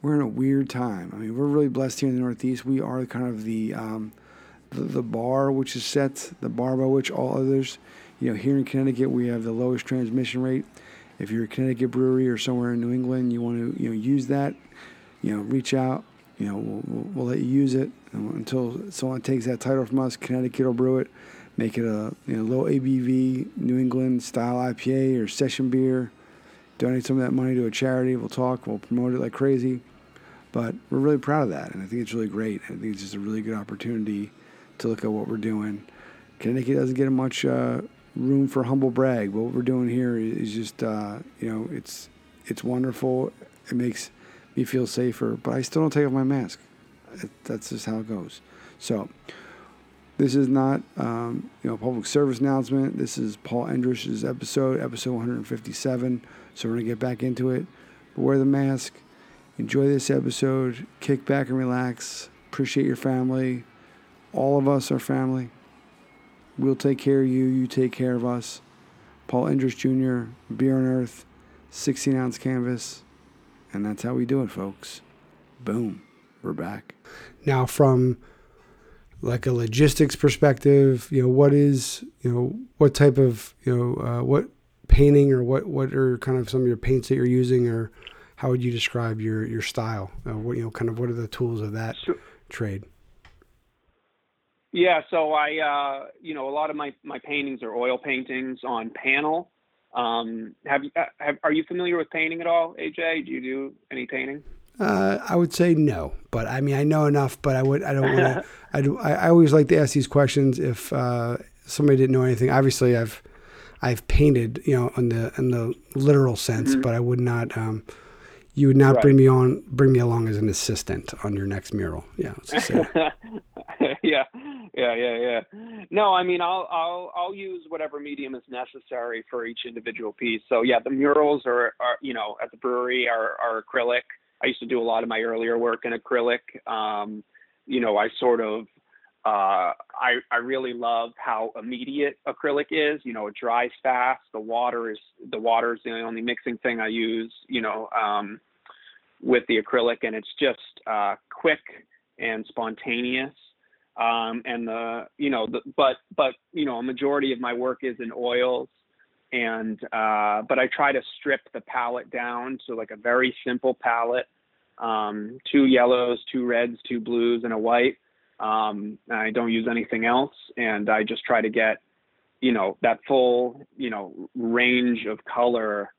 We're in a weird time. I mean, we're really blessed here in the Northeast. We are kind of the, um, the, the bar which is set, the bar by which all others you know, here in Connecticut, we have the lowest transmission rate. If you're a Connecticut brewery or somewhere in New England, you want to, you know, use that, you know, reach out. You know, we'll, we'll, we'll let you use it until someone takes that title from us. Connecticut will brew it, make it a you know, low ABV New England style IPA or session beer. Donate some of that money to a charity. We'll talk. We'll promote it like crazy. But we're really proud of that, and I think it's really great. I think it's just a really good opportunity to look at what we're doing. Connecticut doesn't get much uh, room for humble brag. What we're doing here is just, uh, you know, it's it's wonderful. It makes me feel safer, but I still don't take off my mask. That's just how it goes. So, this is not, um, you know, public service announcement. This is Paul Endres's episode, episode 157. So we're gonna get back into it. But wear the mask. Enjoy this episode. Kick back and relax. Appreciate your family. All of us are family. We'll take care of you. You take care of us. Paul Endres Jr., Beer on Earth, 16 ounce canvas. And that's how we do it, folks. Boom. We're back. Now, from like a logistics perspective, you know, what is, you know, what type of, you know, uh, what painting or what, what are kind of some of your paints that you're using or how would you describe your, your style? Uh, what, you know, kind of what are the tools of that sure. trade? Yeah, so I, uh, you know, a lot of my, my paintings are oil paintings on panel. Um, have you, uh, have, are you familiar with painting at all, AJ? Do you do any painting? Uh, I would say no, but I mean, I know enough, but I would, I don't want to, I do, I, I always like to ask these questions if, uh, somebody didn't know anything. Obviously I've, I've painted, you know, in the, in the literal sense, mm-hmm. but I would not, um, you would not right. bring me on, bring me along as an assistant on your next mural. Yeah. yeah, yeah, yeah, yeah. No, I mean, I'll, I'll, I'll use whatever medium is necessary for each individual piece. So yeah, the murals are, are you know, at the brewery are, are acrylic. I used to do a lot of my earlier work in acrylic. Um, you know, I sort of, uh, I, I really love how immediate acrylic is. You know, it dries fast. The water is the water is the only mixing thing I use. You know, um, with the acrylic, and it's just uh, quick and spontaneous. Um, and the you know the, but but you know a majority of my work is in oils and uh, but I try to strip the palette down to like a very simple palette um, two yellows two reds two blues and a white um, I don't use anything else, and I just try to get, you know, that full, you know, range of color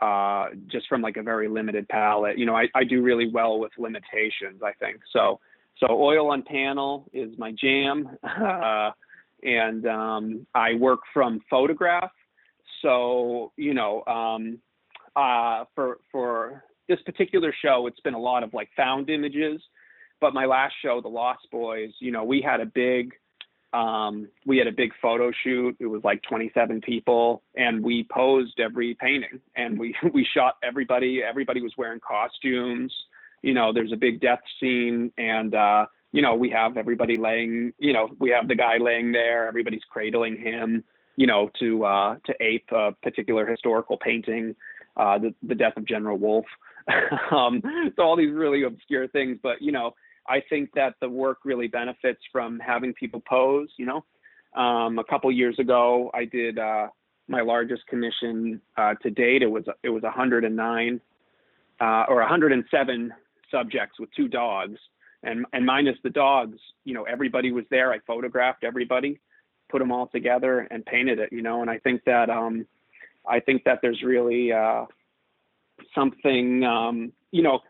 uh, just from like a very limited palette. You know, I, I do really well with limitations, I think. So, so oil on panel is my jam, uh, and um, I work from photograph. So, you know, um, uh, for for this particular show, it's been a lot of like found images but my last show, The Lost Boys, you know, we had a big um, we had a big photo shoot. It was like 27 people, and we posed every painting, and we we shot everybody. Everybody was wearing costumes. You know, there's a big death scene, and uh, you know, we have everybody laying. You know, we have the guy laying there. Everybody's cradling him. You know, to uh, to ape a particular historical painting, uh, the the death of General Wolfe. um, so all these really obscure things, but you know, I think that the work really benefits from having people pose. You know, um, a couple years ago, I did uh, my largest commission uh, to date. It was it was 109 uh, or 107 subjects with two dogs, and and minus the dogs, you know, everybody was there. I photographed everybody, put them all together, and painted it. You know, and I think that um, I think that there's really uh, something um, you know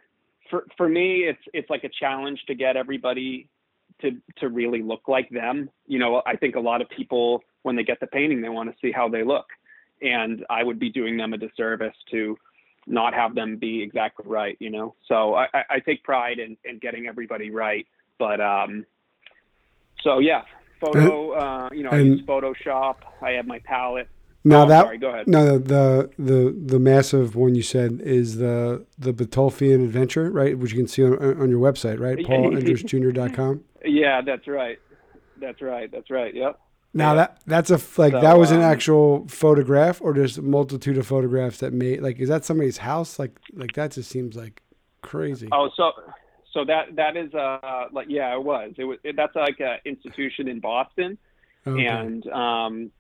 for for me, it's it's like a challenge to get everybody to to really look like them. You know, I think a lot of people when they get the painting, they want to see how they look, and I would be doing them a disservice to not have them be exactly right. You know, so I, I take pride in, in getting everybody right. But um, so yeah, photo. Uh, you know, I use Photoshop. I have my palette. Now Oh, that sorry, go ahead. no the the the massive one you said is the the Batolfian Adventure, right? Which you can see on, on your website, right? PaulEndresJr.com. Yeah, that's right. That's right. That's right. Yep. Now Yeah. that that's a like So, that was an um, actual photograph, or just a multitude of photographs that made like is that somebody's house? Like like that just seems like crazy. Oh, so so that that is uh like yeah, it was. It was it, that's like an institution in Boston, Okay. and um,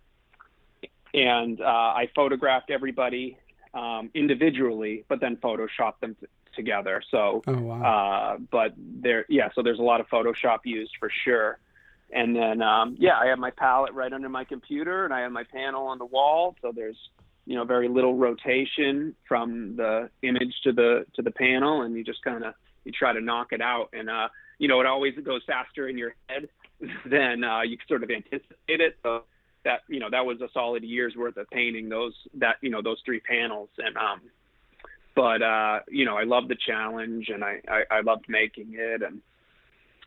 and uh, I photographed everybody um, individually, but then photoshopped them t- together. So, oh wow. uh, but there, yeah, so there's a lot of Photoshop used for sure. And then, um, yeah, I have my palette right under my computer, and I have my panel on the wall. So there's, you know, very little rotation from the image to the to the panel, and you just kind of you try to knock it out. And uh, you know, it always goes faster in your head than uh, you sort of anticipate it. So that you know that was a solid year's worth of painting those that you know those three panels. And um but uh you know i loved the challenge and i i, I loved making it. And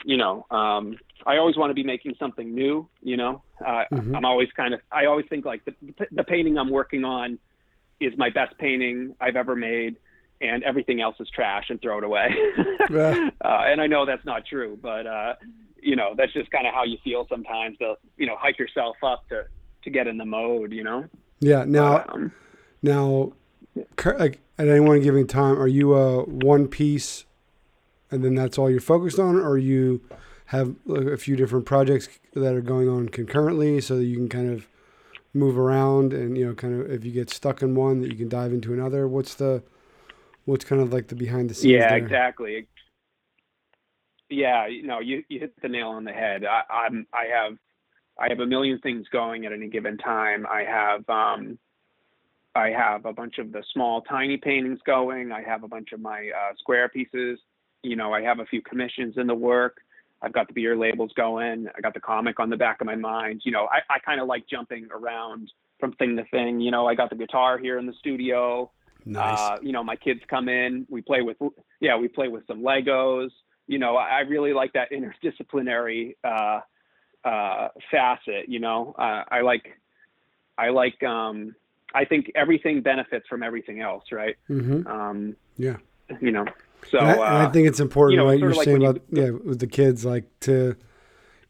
you know um i always want to be making something new you know? Uh, Mhm. i'm always kind of i always think like the, the painting i'm working on is my best painting i've ever made and everything else is trash and throw it away. Uh, and i know that's not true but uh you know that's just kind of how you feel sometimes to you know hype yourself up to to get in the mode you know Yeah. Now um, now, like at any one given time, are you a one piece, and then that's all you're focused on, or you have a few different projects that are going on concurrently, so that you can kind of move around and you know, kind of if you get stuck in one, that you can dive into another. What's the what's kind of like the behind the scenes? yeah there? exactly yeah you know you, you hit the nail on the head. I, i'm i have i have a million things going at any given time. I have um i have a bunch of the small tiny paintings going. I have a bunch of my uh, square pieces. You know i have a few commissions in the work. I've got the beer labels going. I got the comic on the back of my mind. You know i, I kind of like jumping around from thing to thing. You know i got the guitar here in the studio. Nice. uh, you know, my kids come in, we play with, yeah, we play with some Legos. You know, I I really like that interdisciplinary uh, uh, facet. You know, uh, I like, I like, um, I think everything benefits from everything else, right? mm-hmm. Um, Yeah. You know, so and, I, and I uh, think it's important, you know, it's You're like saying about you- yeah, with the kids, like to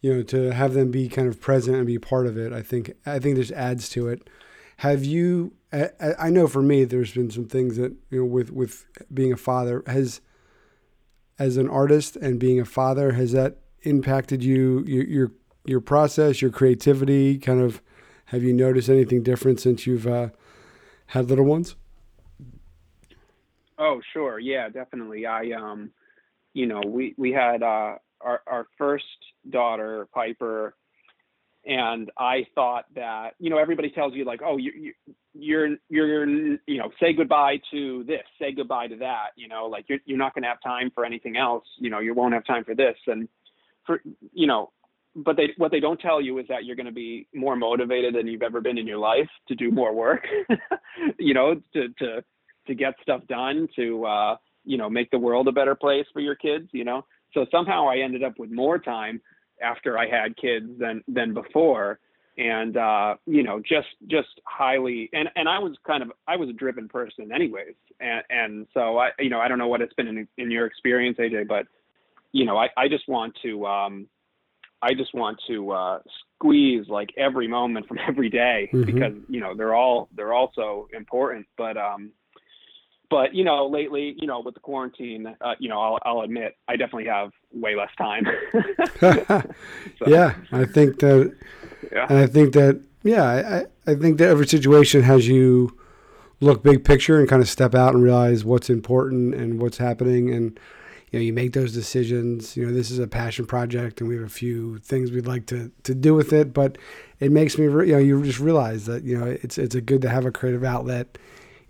you know to have them be kind of present and be part of it. I think I think this adds to it. Have you? I, I- I know for me, there's been some things that you know with with being a father has as an artist and being a father has that impacted you your your, your process, your creativity? Kind of have you noticed anything different since you've uh, had little ones? Oh, sure. Yeah, definitely. I um you know, we we had uh our our first daughter, Piper, and I thought that, you know, everybody tells you like, "Oh, you you you're you're you know, say goodbye to this, say goodbye to that, you know, like you're you're not going to have time for anything else, you know, you won't have time for this." And for you know, but they what they don't tell you is that you're going to be more motivated than you've ever been in your life to do more work you know to to to get stuff done to uh you know make the world a better place for your kids you know so somehow i ended up with more time after i had kids than than before and uh you know just just highly and and i was kind of i was a driven person anyways and and so i you know i don't know what it's been in in your experience aj but you know i i just want to um I just want to uh, squeeze like every moment from every day Mhm. because you know they're all they're all so important. But um, but you know lately you know with the quarantine, uh, you know I'll I'll admit I definitely have way less time. So, yeah, I think that yeah. And I think that, yeah, I, I think that every situation has you look big picture and kind of step out and realize what's important and what's happening. And, you know, you make those decisions. You know, this is a passion project and we have a few things we'd like to, to do with it. But it makes me, re- you know, you just realize that, you know, it's, it's a good to have a creative outlet.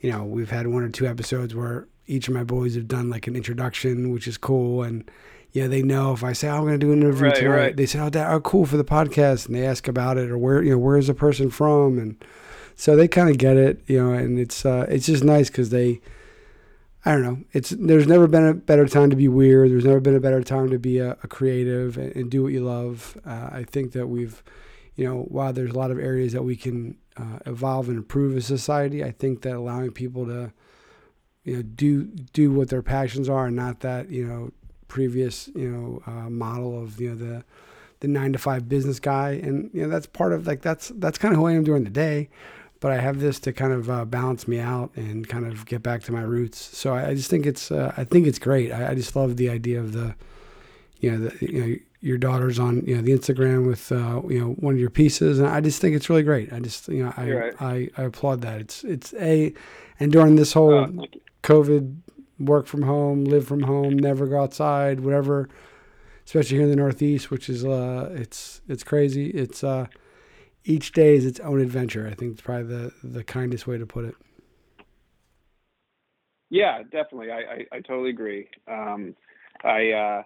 You know, we've had one or two episodes where each of my boys have done like an introduction, which is cool. And, yeah, they know if I say oh, I'm going to do an interview Right, tonight, right. they say, "Oh, that, oh, cool for the podcast," and they ask about it or where you know where's the person from, and so they kind of get it, you know. And it's uh, it's just nice because they, I don't know. It's there's never been a better time to be weird. There's never been a better time to be a, a creative and, and, do what you love. Uh, I think that we've, you know, while there's a lot of areas that we can uh, evolve and improve as society, I think that allowing people to, you know, do do what their passions are, and not that you know previous you know uh, model of you know the the nine to five business guy, and you know that's part of like that's that's kind of who I am during the day but I have this to kind of uh, balance me out and kind of get back to my roots. So I, I just think it's uh, I think it's great. I, I, just love the idea of the you know the you know your daughter's on you know the Instagram with uh, you know one of your pieces, and I just think it's really great. I just you know I right. I, I, applaud that. It's it's a and during this whole oh, COVID work from home, live from home, never go outside, whatever. Especially here in the Northeast, which is uh, it's it's crazy. It's uh, each day is its own adventure. I think it's probably the the kindest way to put it. Yeah, definitely. I I, I totally agree. Um, I uh,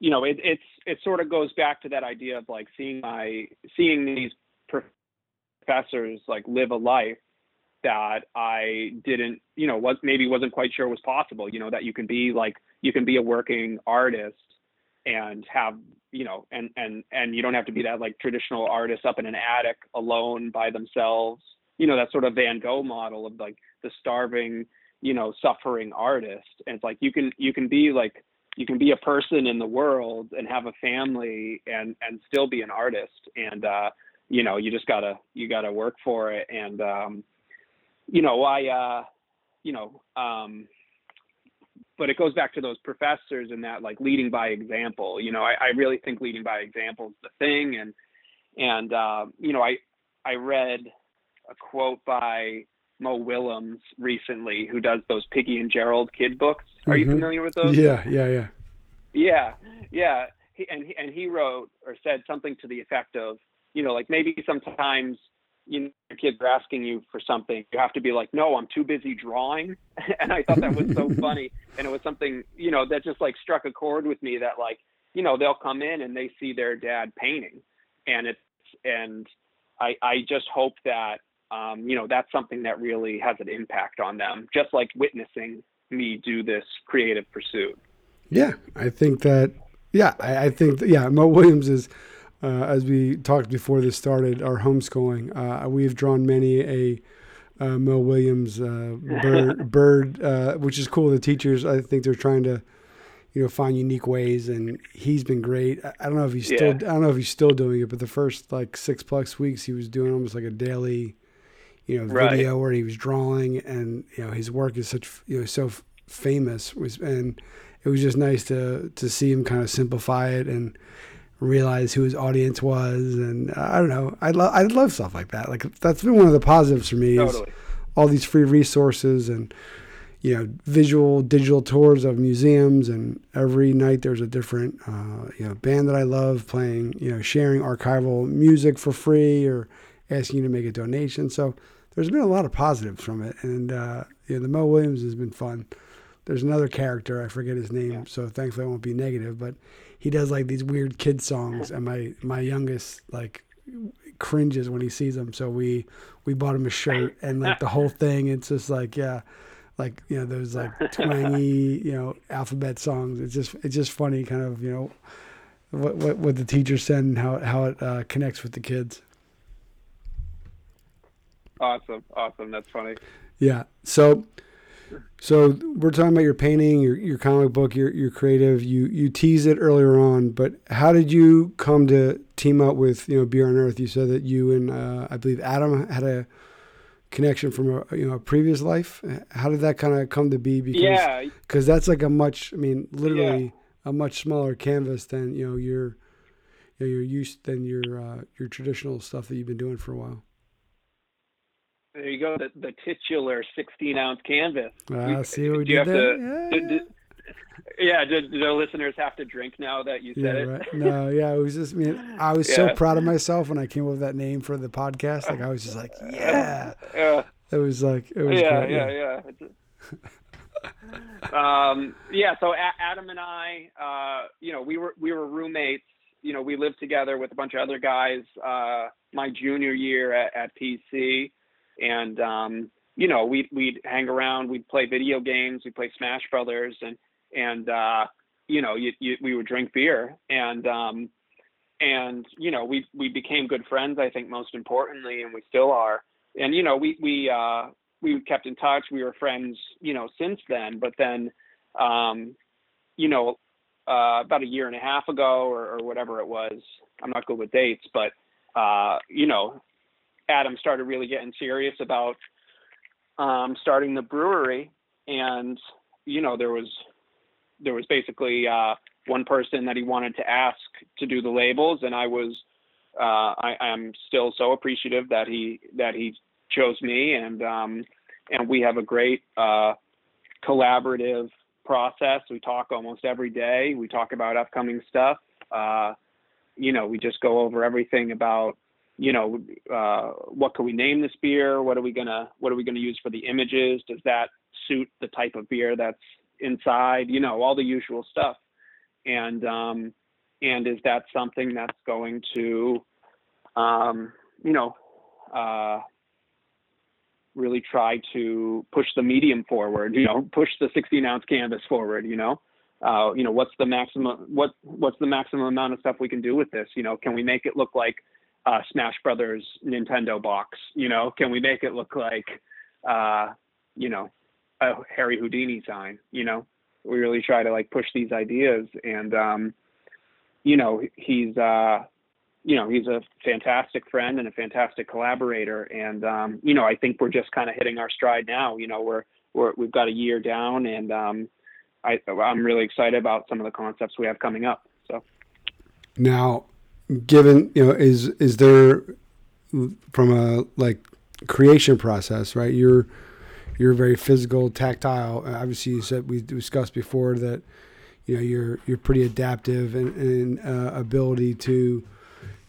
you know it it's it sort of goes back to that idea of like seeing my seeing these professors like live a life that I didn't you know was maybe wasn't quite sure was possible. You know that you can be like you can be a working artist and have you know and and and you don't have to be that like traditional artist up in an attic alone by themselves you know that sort of van gogh model of like the starving you know suffering artist and it's like you can you can be like you can be a person in the world and have a family and and still be an artist and uh you know you just gotta you gotta work for it and um you know i uh you know um but it goes back to those professors and that like leading by example. You know, I, I really think leading by example is the thing. And and uh, you know, I I read a quote by Mo Willems recently, who does those Piggie and Gerald kid books. Are mm-hmm. you familiar with those? Yeah, yeah, yeah. Yeah, yeah. He, and he, and he wrote or said something to the effect of, you know, like maybe sometimes you know, your kids are asking you for something, you have to be like, no, I'm too busy drawing. and I thought that was so funny. And it was something, you know, that just like struck a chord with me that like, you know, they'll come in and they see their dad painting and it's, and I, I just hope that, um, you know, that's something that really has an impact on them, just like witnessing me do this creative pursuit. Yeah. I think that, yeah, I, I think, that, yeah, Mo Willems is, uh, as we talked before this started, our homeschooling. Uh, we've drawn many a uh, Mo Willems uh, bird, bird uh, which is cool. The teachers, I think they're trying to, you know, find unique ways, and he's been great. I, I don't know if he's yeah. still, I don't know if he's still doing it, but the first like six plus weeks, he was doing almost like a daily, you know, video right. where he was drawing, and you know, his work is such, you know, so f- famous. Was and it was just nice to to see him kind of simplify it and realize who his audience was, and uh, I don't know. I love I love stuff like that. Like that's been one of the positives for me. Totally. all these free resources and you know visual digital tours of museums and every night there's a different uh, you know band that I love playing you know sharing archival music for free or asking you to make a donation so there's been a lot of positives from it and uh, you know the Mo Willems has been fun there's another character I forget his name yeah. so thankfully I won't be negative but he does like these weird kid songs, and my my youngest like cringes when he sees them. So we we bought him a shirt and like the whole thing. It's just like yeah, like you know those like twangy you know alphabet songs. It's just it's just funny, kind of you know what what, what the teachers send and how how it uh, connects with the kids. Awesome, awesome. That's funny. Yeah. So so we're talking about your painting, your your comic book, your your creative. You you teased it earlier on, but how did you come to team up with you know Beer on Earth? You said that you and uh, I believe Adam had a connection from a you know a previous life. How did that kind of come to be? Because yeah, because that's like a much I mean literally yeah. a much smaller canvas than you know your you know, your used than your uh, your traditional stuff that you've been doing for a while. There you go. The, the titular 16 ounce canvas. Uh, see what we did there? To, yeah. Do, yeah, did, the listeners have to drink now that you said yeah, it? Right. No, yeah, it was just I mean I was yeah. so proud of myself when I came up with that name for the podcast. Like I was just like, yeah. Yeah. It was like it was yeah, great, yeah, yeah, yeah. um, yeah. So Adam and I, uh, you know, we were we were roommates. You know, we lived together with a bunch of other guys. Uh, my junior year at, at PC, and um, you know, we'd we'd hang around, we'd play video games, we'd play Smash Brothers, and and uh, you know, you, you, we would drink beer, and um, and you know, we we became good friends. I think most importantly, and we still are. And you know, we we uh, we kept in touch. We were friends, you know, since then. But then, um, you know, uh, about a year and a half ago, or, or whatever it was, I'm not good with dates, but uh, you know, Adam started really getting serious about um, starting the brewery, and you know, there was there was basically uh, one person that he wanted to ask to do the labels, and I was uh, I am still so appreciative that he that he chose me, and um, and we have a great uh, collaborative process. We talk almost every day. We talk about upcoming stuff. Uh, you know, we just go over everything about you know uh, what can we name this beer? What are we gonna what are we gonna use for the images? Does that suit the type of beer that's inside? You know, all the usual stuff. And um, and is that something that's going to um, you know uh, really try to push the medium forward, you know, push the 16 ounce canvas forward, you know, uh, you know, what's the maximum, what, what's the maximum amount of stuff we can do with this? You know, can we make it look like uh, Smash Brothers Nintendo box? You know, can we make it look like, uh, you know, a Harry Houdini sign? You know, we really try to like push these ideas, and um, you know, he's uh, you know, he's a fantastic friend and a fantastic collaborator. And, um, you know, I think we're just kind of hitting our stride now. You know, we're, we're, we've got a year down and, um, I, I'm really excited about some of the concepts we have coming up. So now, given, you know, is, is there from a like creation process, right? You're, you're very physical, tactile. Obviously, you said we discussed before that, you know, you're, you're pretty adaptive and, and uh, ability to,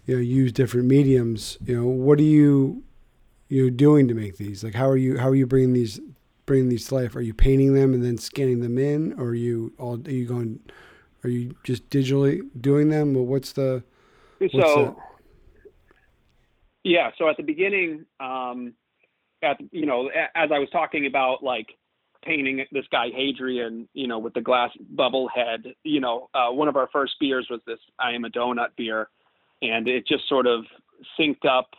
you know use different mediums. You know what are you you doing to make these? Like how are you how are you bringing these bringing these to life? Are you painting them and then scanning them in? Or are you all are you going are you just digitally doing them? Well what's the so yeah so at the beginning um at you know as i was talking about like painting this guy Hadrian, you know, with the glass bubble head. You know, uh, one of our first beers was this I am a donut beer, and it just sort of synced up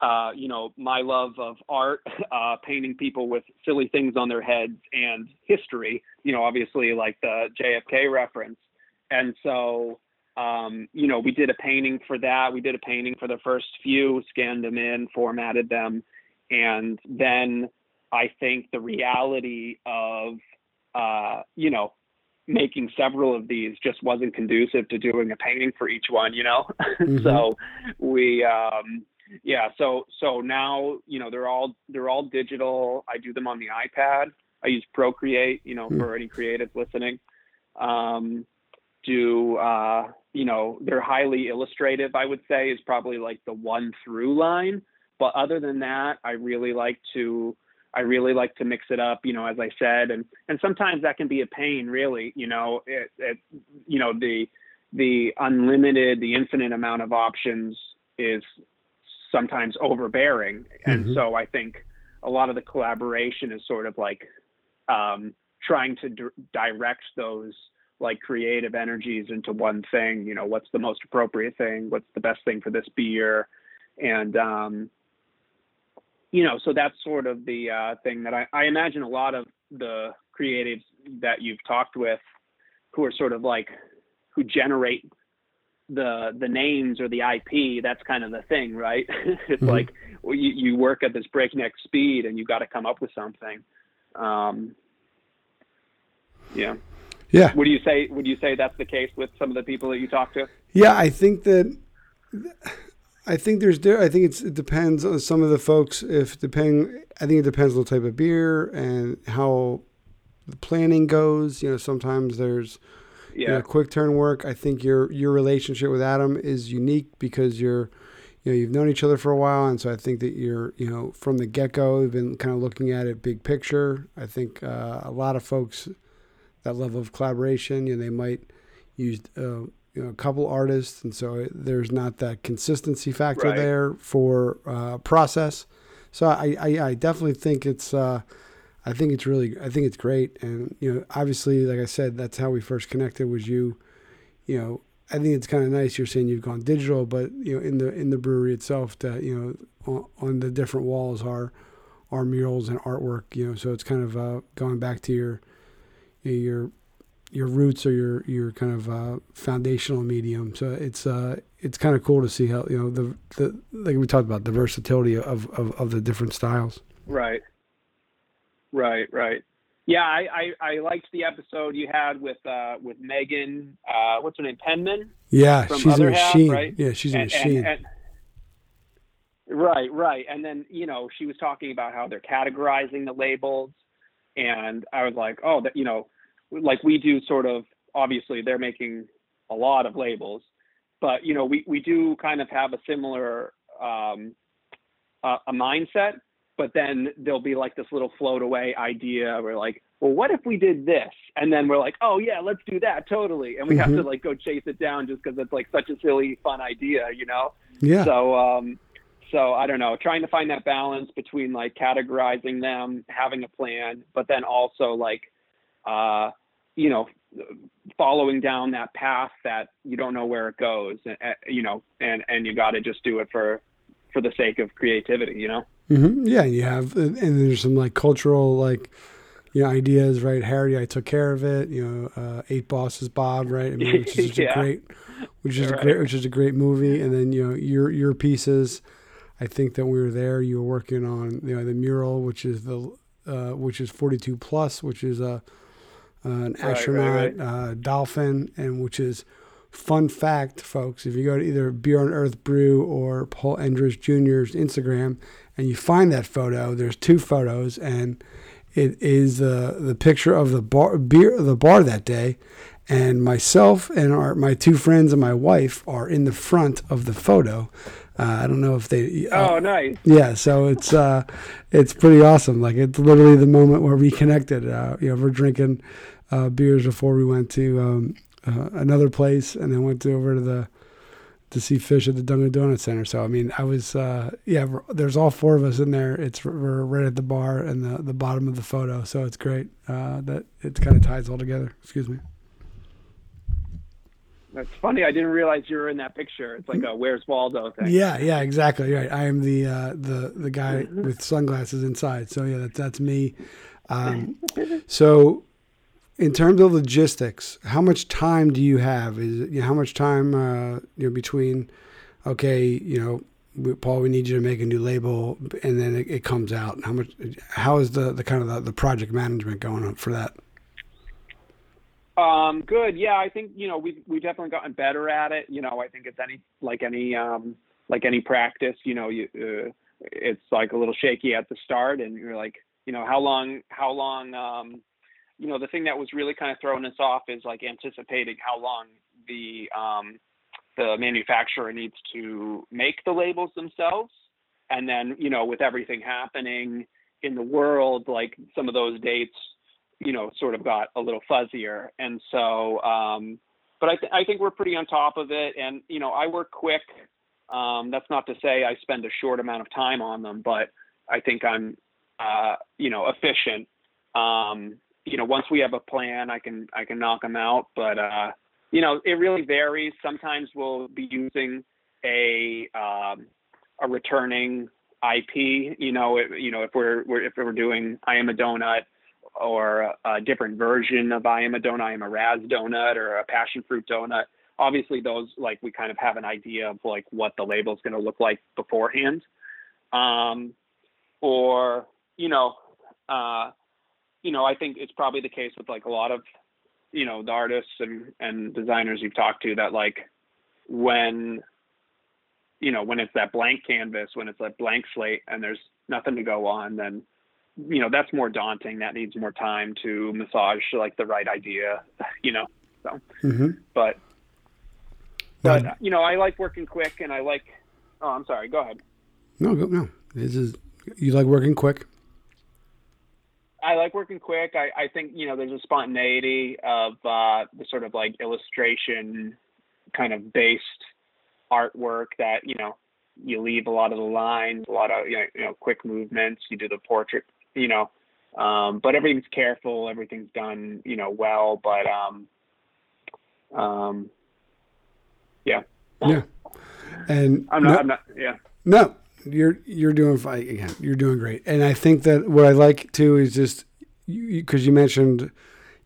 uh, you know, my love of art, uh, painting people with silly things on their heads and history, you know, obviously like the JFK reference. And so, um, you know, we did a painting for that. We did a painting for the first few, scanned them in, formatted them. And then I think the reality of, uh, you know, making several of these just wasn't conducive to doing a painting for each one, you know? Mm-hmm. so we, um, yeah, so, so now, you know, they're all, they're all digital. I do them on the iPad. I use Procreate, you know, mm-hmm. for any creative listening. Um, do, uh, you know, they're highly illustrative, I would say is probably like the one through line. But other than that, I really like to, I really like to mix it up, you know, as I said, and and sometimes that can be a pain, really, you know, it, it you know the the unlimited, the infinite amount of options is sometimes overbearing, and mm-hmm. so I think a lot of the collaboration is sort of like um, trying to d- direct those like creative energies into one thing. You know, what's the most appropriate thing? What's the best thing for this beer? And um, you know, so that's sort of the uh, thing that I, I imagine a lot of the creatives that you've talked with who are sort of like who generate the the names or the IP, that's kind of the thing, right? it's mm-hmm. like well, you, you work at this breakneck speed and you got to come up with something. Um, yeah. Yeah. Would you say would you say that's the case with some of the people that you talk to? Yeah, I think that I think there's I think it's it depends on some of the folks. If depending, I think it depends on the type of beer and how the planning goes. You know, sometimes there's yeah. You know, quick turn work. I think your your relationship with Adam is unique because you're you know you've known each other for a while, and so I think that you're you know from the get go you've been kind of looking at it big picture. I think uh, a lot of folks that level of collaboration, you know, they might use. Uh, you know, a couple artists, and so there's not that consistency factor right. there for uh, process. So I, I, I definitely think it's uh, I think it's really I think it's great, and you know obviously like I said that's how we first connected was you, you know I think it's kind of nice you're saying you've gone digital, but you know in the in the brewery itself that you know on, on the different walls are are murals and artwork, you know so it's kind of uh, going back to your your your roots or your your kind of uh, foundational medium. So it's uh, it's kind of cool to see how you know the the like we talked about the versatility of of, of the different styles. Right. Right. Right. Yeah, I, I, I liked the episode you had with uh, with Megan. Uh, what's her name? Penman. Yeah, she's Other a machine. Half, right? Yeah, she's a machine. And, and, right, right. And then you know she was talking about how they're categorizing the labels, and I was like, oh, that you know, like we do sort of. Obviously, they're making a lot of labels, but you know, we we do kind of have a similar um, uh, a mindset but then there'll be like this little float away idea where like well what if we did this and then we're like oh yeah let's do that totally and we mm-hmm. have to mm-hmm. like go chase it down just because it's like such a silly fun idea you know yeah so um so i don't know trying to find that balance between like categorizing them having a plan but then also like uh you know following down that path that you don't know where it goes you know and and you got to just do it for for the sake of creativity you know Mm-hmm. Yeah, you have, and there's some like cultural like you know ideas, right? Harry, I took care of it. You know, uh, Eight Bosses, Bob, right? I mean, which is yeah. a great, which is right. a great, which is a great movie. And then you know your your pieces. I think that we were there. You were working on you know the mural, which is the uh, which is 42 plus, which is a uh, an astronaut right, right, uh, dolphin, and which is fun fact, folks. If you go to either Beer on Earth Brew or Paul Endres Jr.'s Instagram, and you find that photo, there's two photos, and it is uh, the picture of the bar, beer, the bar that day, and myself and our my two friends and my wife are in the front of the photo. Uh, I don't know if they. Uh, oh, nice. Yeah, so it's uh, it's pretty awesome. Like it's literally the moment where we connected. Uh, you know, we're drinking uh, beers before we went to um, uh, another place, and then went to, over to the to see Phish at the Dunkin' Donut Center. So I mean, I was uh, yeah. There's all four of us in there. It's we're right at the bar and the the bottom of the photo. So it's great uh, that it kind of ties all together. Excuse me. That's funny. I didn't realize you were in that picture. It's like a Where's Waldo thing. Yeah, yeah, exactly. Right. I am the uh, the the guy with sunglasses inside. So yeah, that's that's me. Um, so in terms of logistics, how much time do you have? Is it, you know, how much time uh, you know between? Okay, you know, Paul, we need you to make a new label, and then it, it comes out. How much? How is the the kind of the, the project management going on for that? Um, good. Yeah, I think you know we've we've definitely gotten better at it. You know, I think it's any like any um, like any practice. You know, you uh, it's like a little shaky at the start, and you're like, you know, how long how long um, you know, the thing that was really kind of throwing us off is like anticipating how long the um, the manufacturer needs to make the labels themselves, and then you know, with everything happening in the world, like some of those dates, you know, sort of got a little fuzzier, and so. Um, but I, th- I think we're pretty on top of it, and you know, I work quick. Um, that's not to say I spend a short amount of time on them, but I think I'm, uh, you know, efficient. Um, you know, once we have a plan, I can I can knock them out. But uh, you know, it really varies. Sometimes we'll be using a um, a returning IP. You know, it, you know if we're, we're if we're doing I am a donut or a, different version of I am a donut, I am a Raz donut or a passion fruit donut. Obviously, those like we kind of have an idea of like what the label is going to look like beforehand. Um, or you know, uh, you know, I think it's probably the case with like a lot of, you know, the artists and, and designers you've talked to that like when, you know, when it's that blank canvas, when it's that blank slate and there's nothing to go on, then, you know, that's more daunting. That needs more time to massage like the right idea, you know, so, mm-hmm. but, but, you know, I like working quick and I like, oh, I'm sorry. Go ahead. No, go, no, this is, you like working quick? I like working quick. I, I think you know there's a spontaneity of uh, the sort of like illustration kind of based artwork that you know you leave a lot of the lines, a lot of you know, you know quick movements. You do the portrait, you know, um, but everything's careful. Everything's done, you know, well. But um, um, yeah. Yeah. And I'm not. no, I'm not. Yeah. no, you're you're doing fine again. You're doing great. And I think that what I like too is just because you, you mentioned,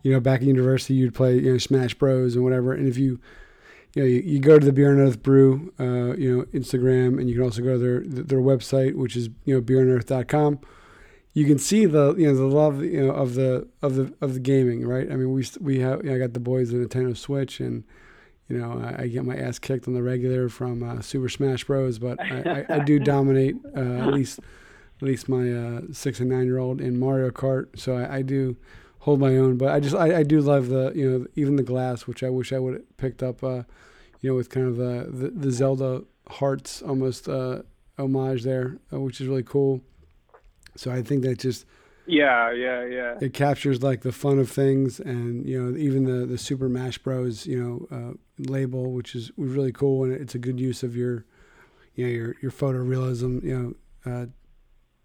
you know, back in university you'd play you know Smash Bros and whatever. And if you you know, you, you go to the Beer on Earth Brew, uh, you know, Instagram, and you can also go to their their website, which is you know beeronearth.com. You can see the you know the love you know of the of the of the gaming, right? I mean, we we have you know, I got the boys a Nintendo Switch, and you know I, I get my ass kicked on the regular from uh, Super Smash Bros. But I, I, I do dominate uh, at least at least my uh, six and nine year old in Mario Kart, so I, I do hold my own. But I just I, I do love the you know even the glass, which I wish I would have picked up. Uh, you know, with kind of the the, the Zelda hearts almost uh, homage there, uh, which is really cool. So I think that just Yeah. Yeah. Yeah. it captures like the fun of things, and you know even the the Super Mash Bros. You know uh, label, which is really cool, and it's a good use of your you know your your photorealism you know uh,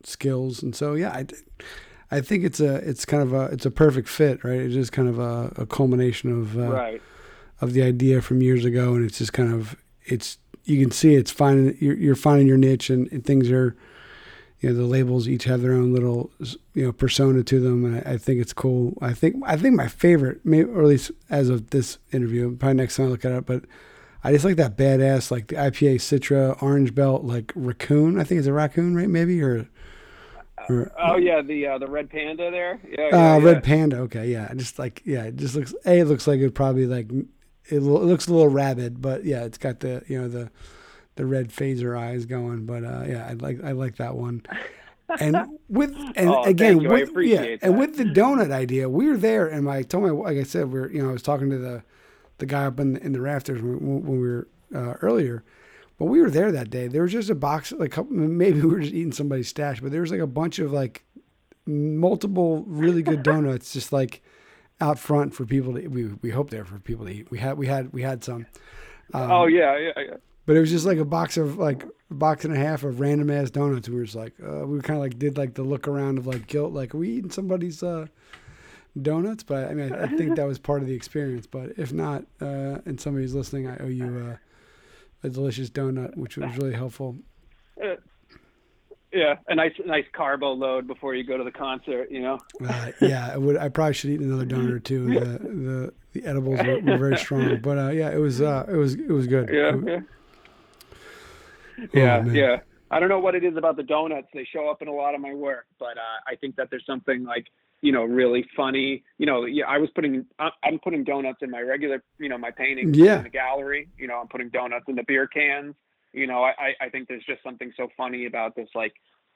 skills, and so yeah, I. I think it's a it's kind of a it's a perfect fit, right? It's just kind of a, a culmination of uh, Right. of the idea from years ago, and it's just kind of it's you can see it's finding you're, you're finding your niche, and, and things are you know the labels each have their own little you know persona to them, and I, I think it's cool. I think I think my favorite, maybe or at least as of this interview, probably next time I look at it, but I just like that badass like the IPA Citra orange belt like raccoon. I think it's a raccoon, right? Maybe or. or Oh yeah, the uh, the red panda there. Yeah. uh, yeah, yeah. red panda. Okay, yeah. Just like yeah, it just looks. A it looks like it probably like it, it looks a little rabid, but yeah, it's got the you know the the red phaser eyes going. But uh, yeah, I like I like that one. And with and Oh, again thank you. I with yeah, appreciate and with the donut idea, we were there, and I told my like I said, we are you know I was talking to the the guy up in the, in the rafters when, when we were uh, earlier. But we were there that day. There was just a box, like couple- maybe we were just eating somebody's stash, but there was like a bunch of like multiple really good donuts just like out front for people to we we hope there for people to eat. We had we had we had some. Um, oh yeah, yeah, yeah. But it was just like a box of like a box and a half of random ass donuts. We were just like uh, we kind of like did like the look around of like guilt, like are we eating somebody's uh, donuts. But I mean, I, I think that was part of the experience. But if not, uh, and somebody's listening, I owe you uh, a delicious donut, which was really helpful. Uh, yeah, a nice nice carbo load before you go to the concert. You know. Uh, yeah, I would. I probably should eat another donut or two. The the, the edibles were, were very strong, but uh, yeah, it was uh, it was it was good. Yeah. It- Yeah. Oh, Yeah. man. yeah. I don't know what it is about the donuts. They show up in a lot of my work, but uh, I think that there's something like you know really funny. You know, yeah, I was putting I'm putting donuts in my regular you know my paintings Yeah. in the gallery. You know, I'm putting donuts in the beer cans. You know, I- I think there's just something so funny about this like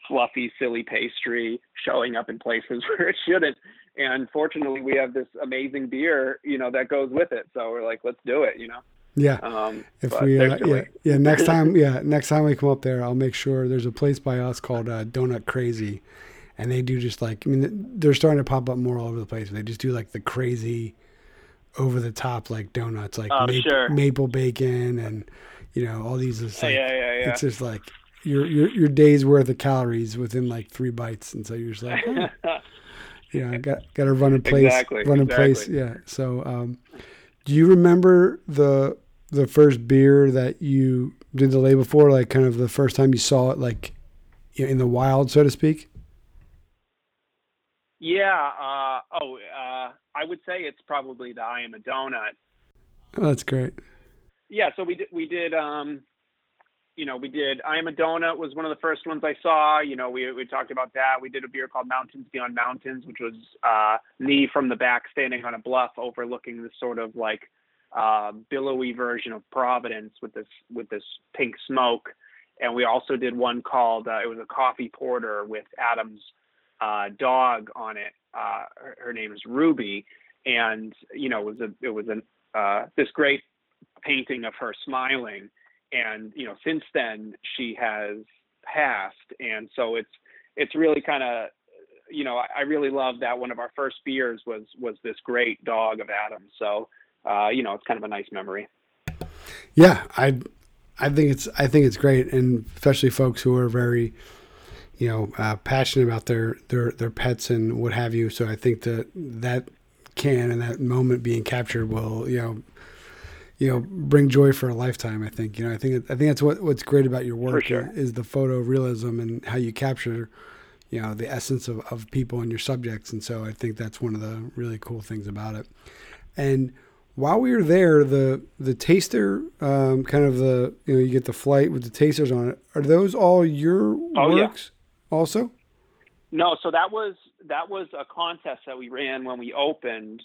fluffy, silly pastry showing up in places where it shouldn't. And fortunately, we have this amazing beer, you know, that goes with it. So we're like, let's do it, you know. Yeah. Um, If we, uh, yeah, yeah, next time, yeah, next time we come up there, I'll make sure there's a place by us called uh, Donut Crazy, and they do just like, I mean, they're starting to pop up more all over the place. They just do like the crazy, over the top like donuts, like Oh, ma- sure. maple bacon, and you know all these. It's yeah, like, yeah, yeah, yeah. It's just like your your your day's worth of calories within like three bites, and so you're just like, oh, you know, got got to run a place, Exactly, run a place, yeah. So, um, do you remember the the first beer that you did the label for? Like, kind of the first time you saw it, like you know, in the wild, so to speak. Yeah. Uh, oh, uh, I would say it's probably the I am a donut. Oh, that's great. Yeah. So we did. We did. Um, you know, we did. I am a donut was one of the first ones I saw. You know, we we talked about that. We did a beer called Mountains Beyond Mountains, which was uh, me from the back standing on a bluff overlooking this sort of like uh, billowy version of Providence with this with this pink smoke. And we also did one called uh, it was a coffee porter with Adam's uh, dog on it. Uh, her, her name is Ruby, and you know it was a it was an uh, this great painting of her smiling. And you know since then she has passed, and so it's it's really kind of you know I, I really love that one of our first beers was was this great dog of Adam's. So uh, you know it's kind of a nice memory. Yeah, I I think it's I think it's great, and especially folks who are very, you know, uh, passionate about their their their pets and what have you. So I think that that can and that moment being captured will you know you know bring joy for a lifetime. I think you know I think I think that's what what's great about your work sure. is the photo realism and how you capture you know the essence of, of people and your subjects. And so I think that's one of the really cool things about it. And while we were there, the the taster, um, kind of the you know you get the flight with the tasters on it. Are those all your oh, works yeah. also? No, so that was that was a contest that we ran when we opened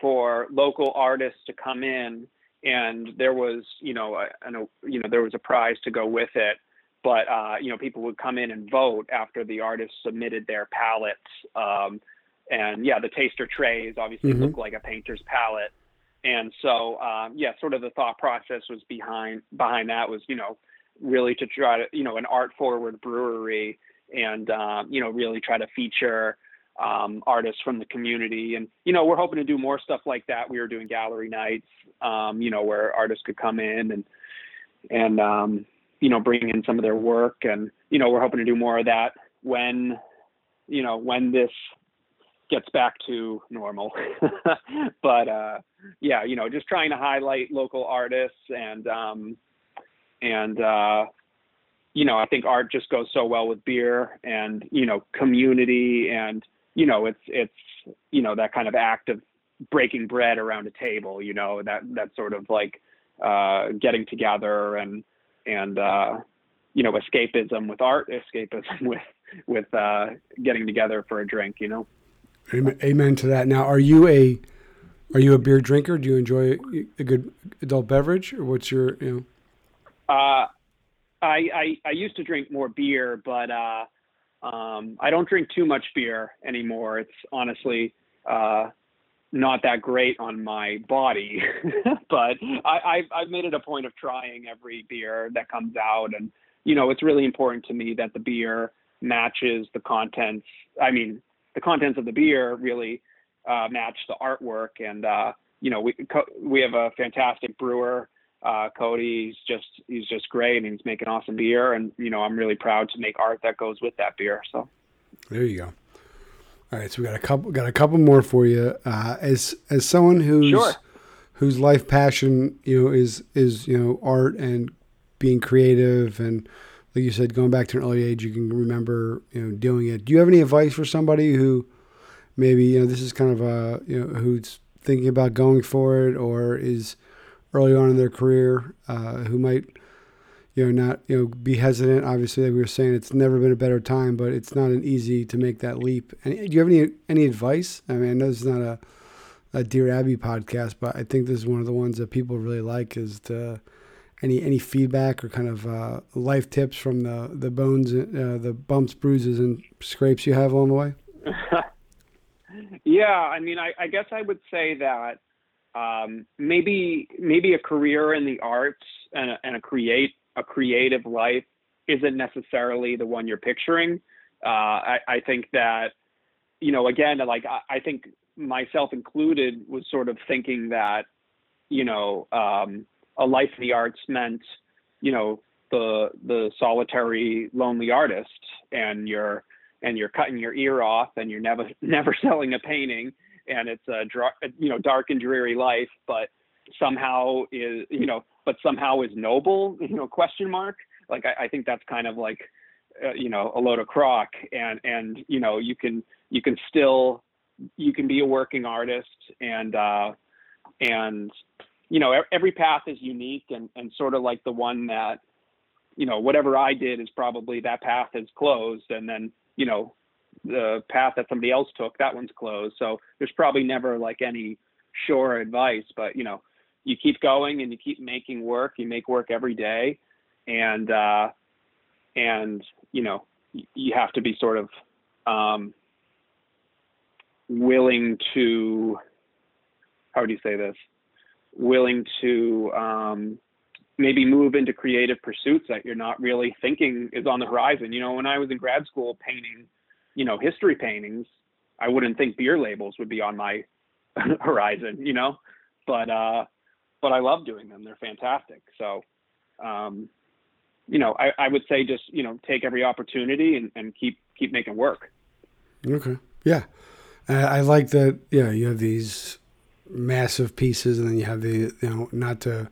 for local artists to come in, and there was you know a, a you know there was a prize to go with it. But uh, you know people would come in and vote after the artists submitted their palettes. Um, and yeah, the taster trays obviously mm-hmm. look like a painter's palette and so um, yeah sort of the thought process was behind behind that was you know really to try to you know an art forward brewery and um, you know really try to feature um, artists from the community. And you know we're hoping to do more stuff like that. We were doing gallery nights um, you know where artists could come in and and um, you know bring in some of their work. And you know we're hoping to do more of that when you know when this gets back to normal. but uh, yeah, you know, just trying to highlight local artists and um, and uh, you know, I think art just goes so well with beer and you know, community and you know, it's it's you know that kind of act of breaking bread around a table. You know, that that sort of like uh, getting together and and uh, you know, escapism with art, escapism with with uh, getting together for a drink. You know. Amen to that. Now, are you a are you a beer drinker? Do you enjoy a good adult beverage, or what's your you know? Uh, I, I I used to drink more beer, but uh, um, I don't drink too much beer anymore. It's honestly uh, not that great on my body, but I, I've, I've made it a point of trying every beer that comes out, and you know it's really important to me that the beer matches the contents. I mean, the contents of the beer really uh, match the artwork. And uh, you know, we we have a fantastic brewer, uh, Cody. He's just he's just great, and he's making awesome beer. And you know, I'm really proud to make art that goes with that beer. So there you go. All right, so we got a couple got a couple more for you. Uh, as as someone who's sure. whose life passion you know is is you know art and being creative and like you said, going back to an early age, you can remember, you know, doing it. Do you have any advice for somebody who maybe, you know, this is kind of a, you know, who's thinking about going for it or is early on in their career, uh, who might, you know, not, you know, be hesitant. Obviously, like we were saying, it's never been a better time, but it's not an easy to make that leap. And do you have any any advice? I mean, I know this is not a a Dear Abby podcast, but I think this is one of the ones that people really like is to any any feedback or kind of uh, life tips from the the bones, uh, the bumps, bruises, and scrapes you have along the way? yeah, I mean, I, I, guess I would say that um, maybe maybe a career in the arts and a, and a create a creative life isn't necessarily the one you're picturing. Uh, I, I, think that you know, again, like I, I, think myself included was sort of thinking that you know. Um, a life of the arts meant, you know, the the solitary lonely artist, and you're and you're cutting your ear off, and you're never never selling a painting, and it's a you know dark and dreary life, but somehow is you know, but somehow is noble, you know, question mark. Like I, I think that's kind of like, uh, you know, a load of crock, and and you know you can you can still you can be a working artist and uh, and you know, every path is unique and, and sort of like the one that, you know, whatever I did is probably that path is closed. And then, you know, the path that somebody else took, that one's closed. So there's probably never like any sure advice, but, you know, you keep going and you keep making work. You make work every day. And, uh, and, you know, you have to be sort of, um, willing to, how would you say this? Willing to um, maybe move into creative pursuits that you're not really thinking is on the horizon. You know, when I was in grad school painting, you know, history paintings, I wouldn't think beer labels would be on my horizon, you know, but, uh, but I love doing them. They're fantastic. So, um, you know, I, I would say just you know take every opportunity and, and keep keep making work. Okay. Yeah. I like that. Yeah, you have these massive pieces, and then you have the you know not to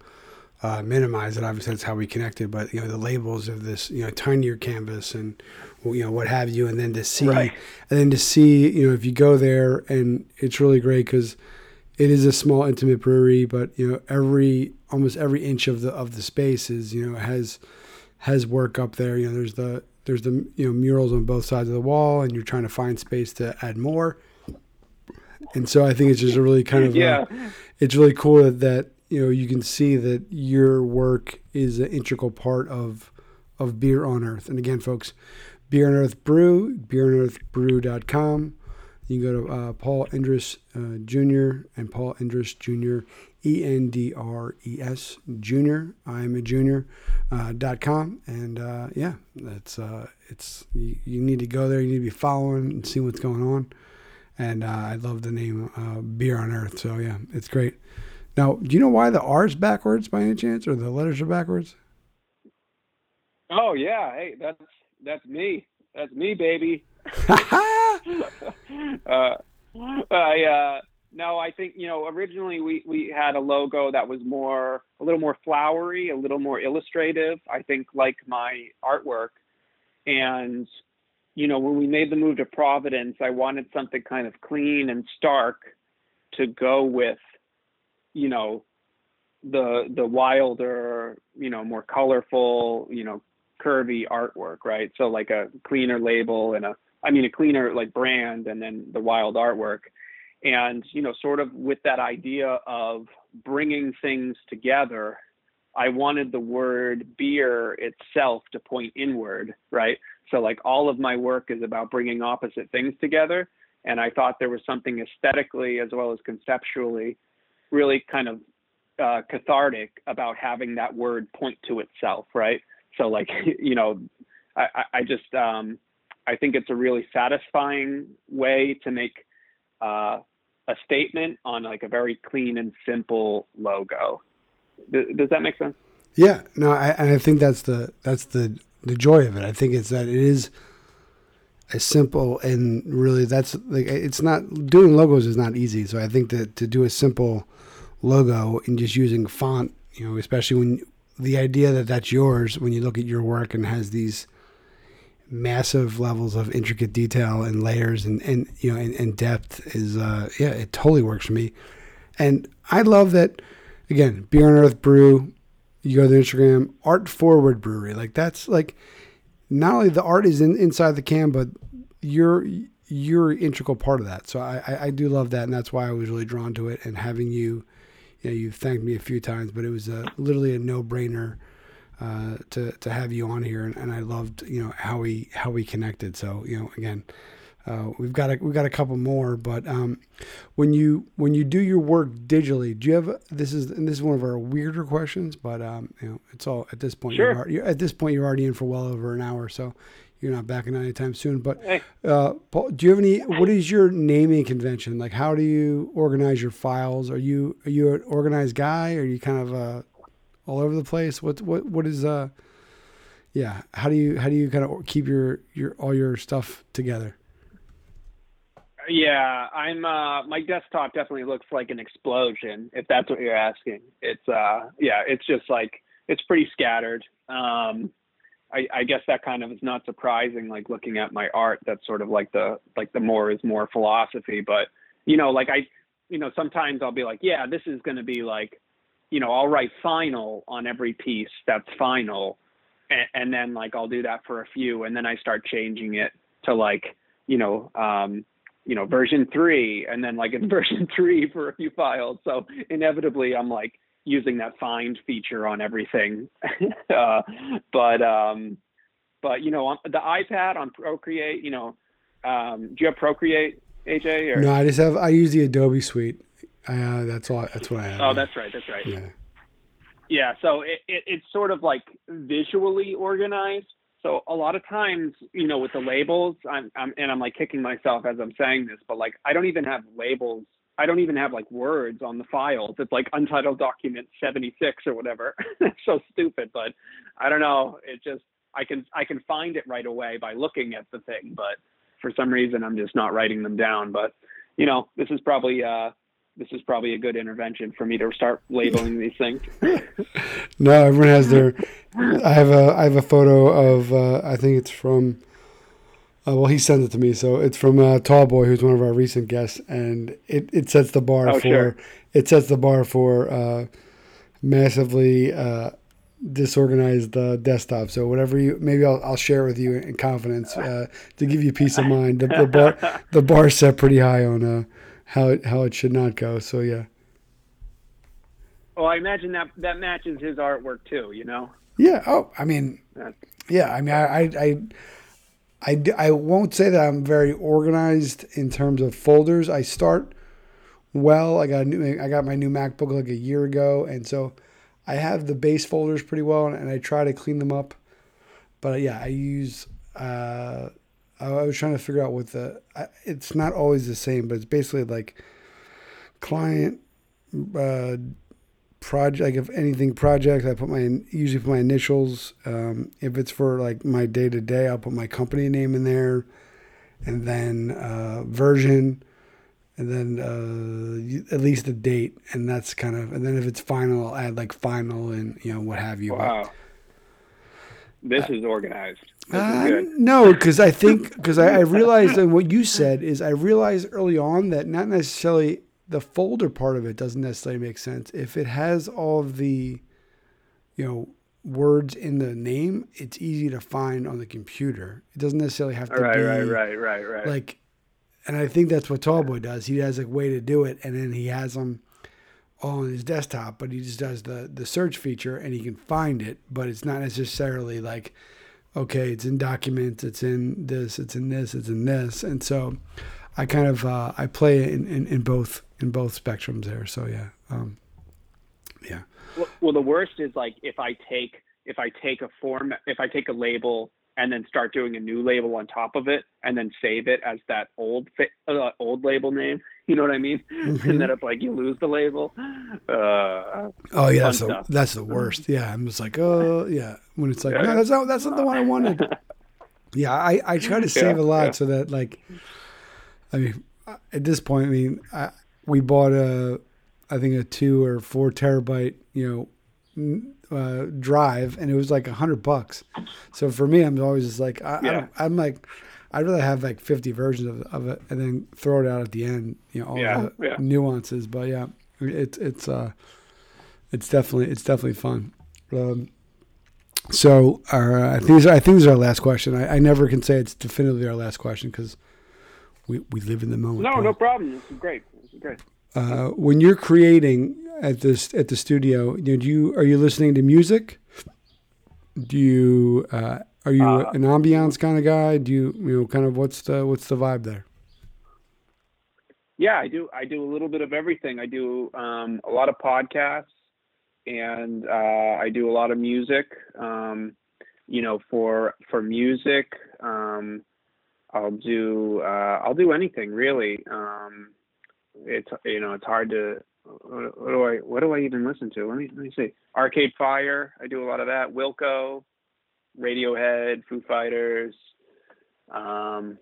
uh, minimize it. Obviously, that's how we connected. But you know, the labels of this you know tinier canvas and you know what have you, and then to see, right. and then to see, you know, if you go there, and it's really great because it is a small, intimate brewery. But you know, every almost every inch of the of the space is you know has has work up there. You know, there's the there's the you know murals on both sides of the wall, and you're trying to find space to add more. And so I think it's just a really kind of yeah. A, it's really cool that, that you know you can see that your work is an integral part of of beer on earth. And again folks beer on earth brew beeronearthbrew.com you can go to uh, paul endres uh, jr and paul endres jr e-n-d-r-e-s junior i'm a junior uh, dot com. And uh, yeah that's uh, it's you, you, need to go there. You need to be following and see what's going on and uh, i love the name beer on earth so yeah it's great now, do you know why the R's backwards by any chance, or the letters are backwards? Oh yeah, hey, that's that's me. That's me, baby. uh, I uh, no, I think you know originally we we had a logo that was more a little more flowery, a little more illustrative. I think like my artwork, and you know when we made the move to Providence, I wanted something kind of clean and stark to go with you know the the wilder you know more colorful you know curvy artwork right? So like a cleaner label and a i mean a cleaner like brand and then the wild artwork. And you know sort of with that idea of bringing things together i wanted the word beer itself to point inward right so like all of my work is about bringing opposite things together and i thought there was something aesthetically as well as conceptually really kind of uh, cathartic about having that word point to itself, right? So like, you know, I, I just um, I think it's a really satisfying way to make uh, a statement on like a very clean and simple logo. Does, does that make sense? Yeah, no, I, I think that's the that's the the joy of it. I think it's that it is as simple and really that's like it's not doing logos is not easy. So I think that to do a simple logo and just using font, you know, especially when the idea that that's yours when you look at your work and has these massive levels of intricate detail and layers and, and you know and, and depth is uh yeah it totally works for me and i love that again beer on earth brew you go to the instagram art forward brewery. Like that's like not only the art is in, inside the can but you're you're an integral part of that. So I, I i do love that and that's why i was really drawn to it and having you. You know, you've thanked me a few times, but it was a, literally a no-brainer uh, to to have you on here, and, and, I loved you know how we how we connected. So you know, again, uh, we've got a, we've got a couple more, but um, when you when you do your work digitally, do you have this is and this is one of our weirder questions, but um, you know, it's all at this point. Sure. You're, at this point, you're already in for well over an hour, so you're not backing out anytime soon. But uh, Paul, do you have any? What is your naming convention? Like, how do you organize your files? Are you are you an organized guy? Are you kind of uh, all over the place? What what what is uh? Yeah, how do you how do you kind of keep your your all your stuff together? Yeah, I'm. Uh, my desktop definitely looks like an explosion. If that's what you're asking, it's uh, yeah, it's just like it's pretty scattered. Um, I, I guess that kind of is not surprising. Like looking at my art, that's sort of like the like the more is more philosophy. But you know, like I, you know, sometimes I'll be like, yeah, this is going to be like, you know, I'll write final on every piece that's final, and, and then like I'll do that for a few, and then I start changing it to like, you know, um, you know, version three, and then like in version three for a few files. So inevitably, I'm like using that find feature on everything. uh, but um, but you know, on the iPad on Procreate, you know, um, do you have Procreate, AJ? Or? No, I just have I use the Adobe Suite. Uh, that's all. That's what I have. Oh, that's right. That's right. Yeah. Yeah. So it, it, it's sort of like visually organized. So a lot of times, you know, with the labels, I'm, I'm and I'm like kicking myself as I'm saying this, but like I don't even have labels I don't even have like words on the files. It's like untitled document 76 or whatever. so stupid, but I don't know. It just I can I can find it right away by looking at the thing, but for some reason I'm just not writing them down. But you know, this is probably uh, this is probably a good intervention for me to start labeling these things. no, everyone has their. I have a I have a photo of uh, I think it's from. Uh, well, he sent it to me, so it's from uh, Tall Boy, who's one of our recent guests, and it, it sets the bar oh, for sure. it sets the bar for uh, massively uh, disorganized uh, desktop. So whatever you maybe I'll, I'll share with you in confidence uh, to give you peace of mind. The, the bar the bar set pretty high on uh, how it how it should not go. So yeah. Oh, I imagine that that matches his artwork too. You know. Yeah. Oh, I mean, yeah. I mean, I, I, I, I, I won't say that I'm very organized in terms of folders. I start well. I got a new, I got my new MacBook like a year ago, and so I have the base folders pretty well, and, I try to clean them up. But yeah, I use. Uh, I was trying to figure out what the. It's not always the same, but it's basically like client. Uh, project like if anything project i put my usually put my initials um, if it's for like my day to day i'll put my company name in there and then uh, version and then uh, at least a date and that's kind of and then if it's final i'll add like final and you know what have you wow this uh, is organized this uh, no because i think because I, I realized and what you said is i realized early on that not necessarily the folder part of it doesn't necessarily make sense. If it has all of the, you know, words in the name, it's easy to find on the computer. It doesn't necessarily have to right, be right, right, right, right. Like, and I think that's what Tallboy does. He has a way to do it, and then he has them all on his desktop, but he just does the the search feature, and he can find it, but it's not necessarily like, okay, it's in documents, it's in this, it's in this, it's in this, and so. I kind of uh, I play in, in, in both in both spectrums there. So yeah, um, yeah. Well, well, the worst is like if I take if I take a form if I take a label and then start doing a new label on top of it and then save it as that old uh, old label name. You know what I mean? Mm-hmm. And then it's like you lose the label. Uh, oh yeah, that's the, that's the worst. Yeah, I'm just like, oh yeah. When it's like, no, that's not that's not the one I wanted. yeah, I I try to save yeah, a lot yeah. so that like, I mean, at this point, I mean, I, we bought a, I think a two or four terabyte, you know, uh, drive, and it was like a hundred bucks. So for me, I'm always just like, I, Yeah. I am like, I'd rather have like 50 versions of, of it and then throw it out at the end, you know, all Yeah, the yeah. nuances. But yeah, it's it's uh, it's definitely it's definitely fun. Um, so our, uh, I think this- I think this is our last question. I, I never can say it's definitively our last question because we, we live in the moment. No, no problem. This is great. This is great. Uh, when you're creating at this at the studio, do you are you listening to music? Do you uh, are you Uh, an ambiance kind of guy? Do you you know kind of what's the what's the vibe there? Yeah, I do. I do a little bit of everything. I do um, a lot of podcasts, and uh, I do a lot of music. Um, you know, for for music, um, I'll do uh, I'll do anything really. Um, it's you know it's hard to what, what do I what do I even listen to? Let me let me see. Arcade Fire. I do a lot of that. Wilco, Radiohead, Foo Fighters. Um,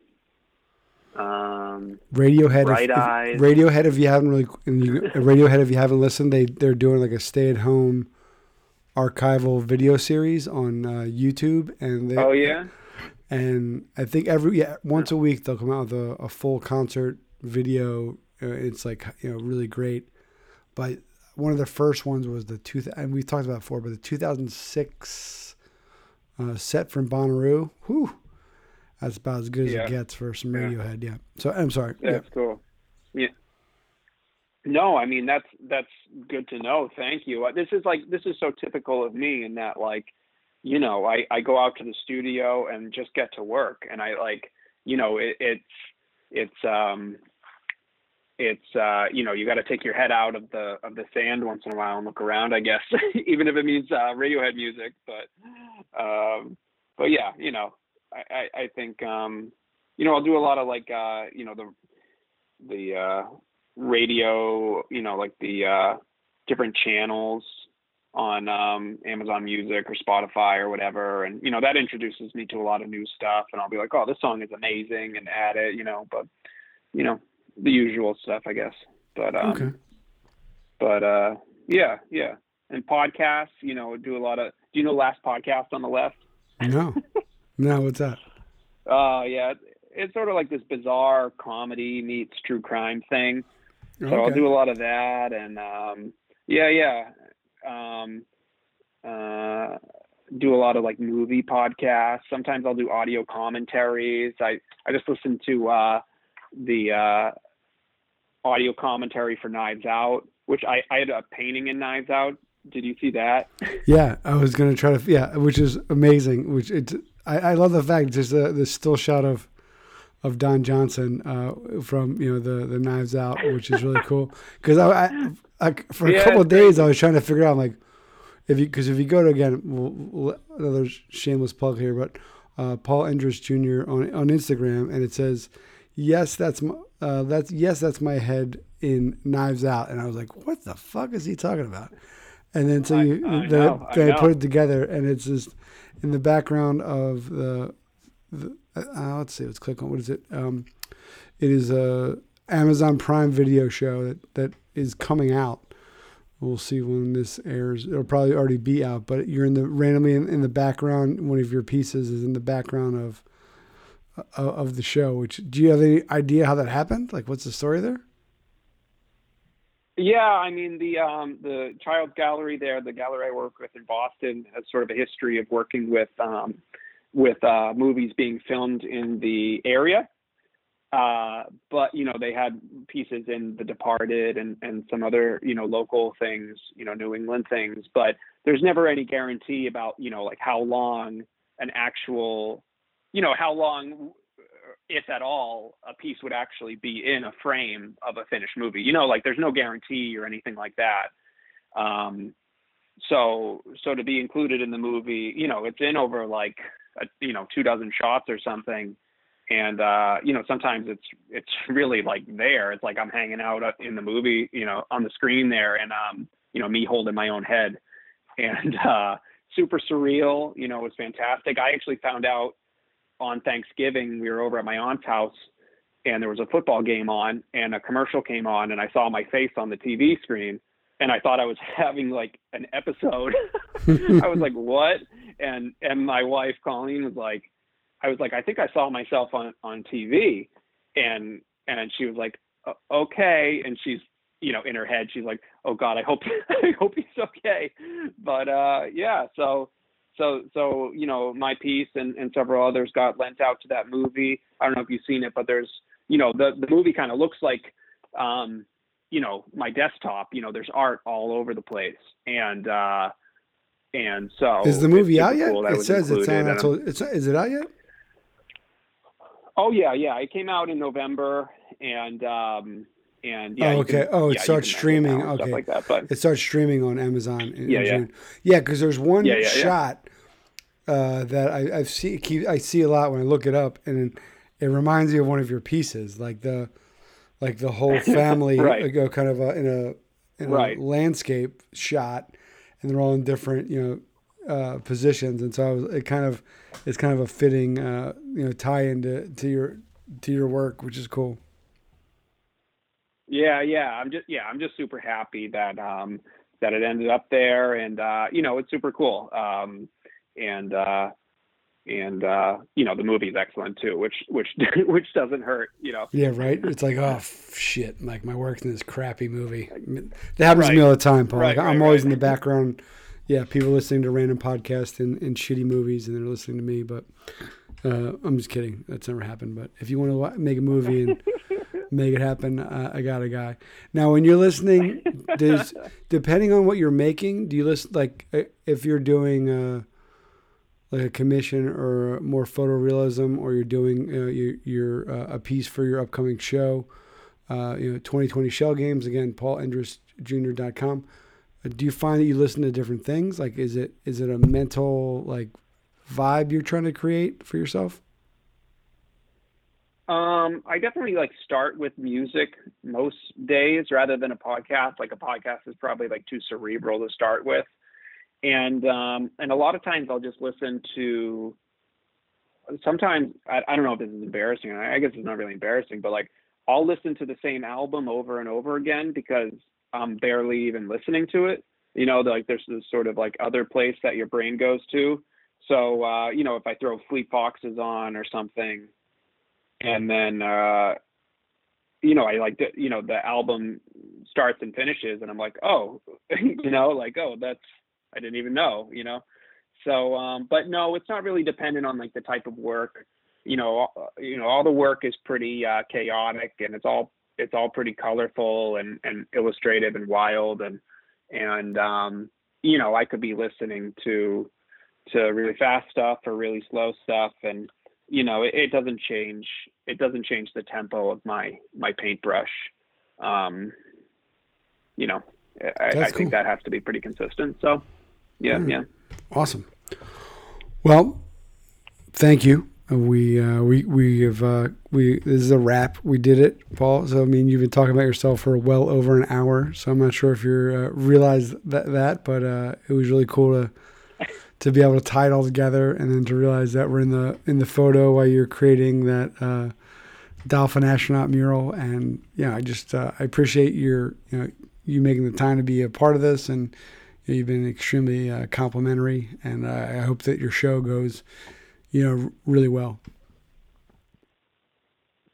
um, Radiohead. Bright if, if- Eyes. Radiohead. If you haven't really, you, Radiohead. If you haven't listened, they they're doing like a stay at home archival video series on uh, YouTube, and they, oh yeah. and I think every yeah once a week they'll come out with a, a full concert video. Uh, it's like you know really great. But one of the first ones was the two and we've talked about it before, but the 2006 uh, set from Bonnaroo. Whew, that's about as good as Yeah. it gets for some Yeah. Radiohead. Yeah. So I'm sorry. Yeah. That's cool. Yeah. No, I mean that's that's good to know. Thank you. Uh, This is like this is so typical of me in that like, you know, I I go out to the studio and just get to work, and I like, you know, it, it's it's um it's uh you know you got to take your head out of the of the sand once in a while and look around i guess even if it means uh radiohead music but um but yeah you know i i, I think um you know i'll do a lot of like uh you know the the uh radio, you know, like the uh, different channels on um, Amazon Music or Spotify or whatever, and you know that introduces me to a lot of new stuff, and I'll be like, oh, this song is amazing, and add it, you know, but you know the usual stuff, I guess. But um, Okay. but uh, yeah, yeah, and podcasts, you know, do a lot of. Do you know Last Podcast on the Left? No. no, what's that? Uh, yeah, it's sort of like this bizarre comedy meets true crime thing. So I'll do a lot of that, and um, yeah, yeah, um, uh, do a lot of like movie podcasts. Sometimes I'll do audio commentaries. I I just listened to uh, the uh, audio commentary for Knives Out, which I I had a painting in Knives Out. Did you see that? Yeah, I was gonna try to. Yeah, which is amazing. Which it's. I, I love the fact just the the still shot of of Don Johnson uh, from you know the the Knives Out, which is really cool. Because I, I, I for a Yeah, couple of days I was trying to figure out like if you because if you go to again we'll, another shameless plug here, but uh, Paul Endres Jr. on on Instagram, and it says yes that's my uh, that's yes that's my head in Knives Out, and I was like what the fuck is he talking about? And then so I- you I know, I then I put it together, and it's just in the background of the, the uh, let's see, let's click on what is it? Um, it is a Amazon Prime Video show that that is coming out. We'll see when this airs. It'll probably already be out, but you're in the randomly in, in the background. One of your pieces is in the background of of, the show. Which do you have any idea how that happened? Like, what's the story there? Yeah, I mean the um, the Childs Gallery there, the gallery I work with in Boston, has sort of a history of working with um, with uh, movies being filmed in the area. Uh, but you know they had pieces in The Departed and and some other you know local things, you know New England things. But there's never any guarantee about you know like how long an actual, you know how long if at all, a piece would actually be in a frame of a finished movie. You know, like there's no guarantee or anything like that. Um, so, so to be included in the movie, you know, it's in over like, a, you know, two dozen shots or something. And, uh, you know, sometimes it's, it's really like there. It's like I'm hanging out in the movie, you know, on the screen there and, um, you know, me holding my own head and, uh, super surreal, you know, it was fantastic. I actually found out on Thanksgiving, we were over at my aunt's house and there was a football game on and a commercial came on and I saw my face on the TV screen and I thought I was having like an episode. I was like, what? And, and my wife, Colleen was like, I was like, I think I saw myself on, on TV and, and she was like, okay. And she's, you know, in her head, she's like, oh God, I hope, I hope he's okay. But, uh, yeah, so, so so you know my piece and, and several others got lent out to that movie i don't know if you've seen it but there's you know the the movie kind of looks like um you know my desktop you know there's art all over the place and uh and so Is the movie out yet? cool It says it's on. So it's is it out yet? Oh yeah, yeah. It came out in November, and um, and yeah. Oh, okay. can- Oh, it yeah, starts rent it streaming. Okay. like that. But It starts streaming on Amazon in, Yeah, in yeah. June. Yeah, because there's one Yeah, shot uh, that I, I've see keep I see a lot when I look it up, and it reminds me of one of your pieces, like the like the whole family Right. uh, go kind of a, in a in Right. a landscape shot, and they're all in different you know uh, positions, and so I was, it kind of it's kind of a fitting uh, you know tie into to your to your work, which is cool. Yeah, yeah. I'm just yeah, I'm just super happy that um that it ended up there and uh you know, it's super cool. Um and uh and uh you know, the movie's excellent too, which which which doesn't hurt, you know. Yeah, right. It's like, oh shit! Like my work's in this crappy movie. That happens to me all the time, Paul. Right, like, I'm right, always right. in the background. Yeah, people listening to random podcasts and, and shitty movies, and they're listening to me. But uh, I'm just kidding. That's never happened. But if you want to make a movie and make it happen, uh, I got a guy. Now, when you're listening, does depending on what you're making, do you listen like if you're doing uh, like a commission or more photorealism, or you're doing uh, your, your uh, a piece for your upcoming show? Uh, you know, 2020 Shell Games again, PaulEndresJr.com. Uh, Do you find that you listen to different things? Like, is it is it a mental like vibe you're trying to create for yourself? Um, I definitely like start with music most days rather than a podcast. Like a podcast is probably like too cerebral to start with. And um, and a lot of times I'll just listen to sometimes I, I don't know if this is embarrassing. I guess it's not really embarrassing, but like I'll listen to the same album over and over again because I'm barely even listening to it. You know, like there's this sort of like other place that your brain goes to. So uh, you know, if I throw Fleet Foxes on or something, and then uh, you know, I like you know the album starts and finishes, and I'm like, oh, you know, like oh, that's I didn't even know, you know. So, um, but no, it's not really dependent on like the type of work. You know, you know, all the work is pretty uh, chaotic, and it's all it's all pretty colorful and and illustrative and wild, and and um, you know, I could be listening to to really fast stuff or really slow stuff, and you know, it, it doesn't change. It doesn't change the tempo of my my paintbrush. Um, you know, I, I cool. think that has to be pretty consistent. So, yeah, mm. yeah. Awesome. Well, thank you. We uh, we we have uh, we this is a wrap. We did it, Paul. So I mean, you've been talking about yourself for well over an hour. So I'm not sure if you uh, realized that that, but uh, it was really cool to to be able to tie it all together, and then to realize that we're in the in the photo while you're creating that uh, dolphin astronaut mural. And yeah, I just uh, I appreciate your you know you making the time to be a part of this and You've been extremely uh, complimentary, and uh, I hope that your show goes, you know, really well.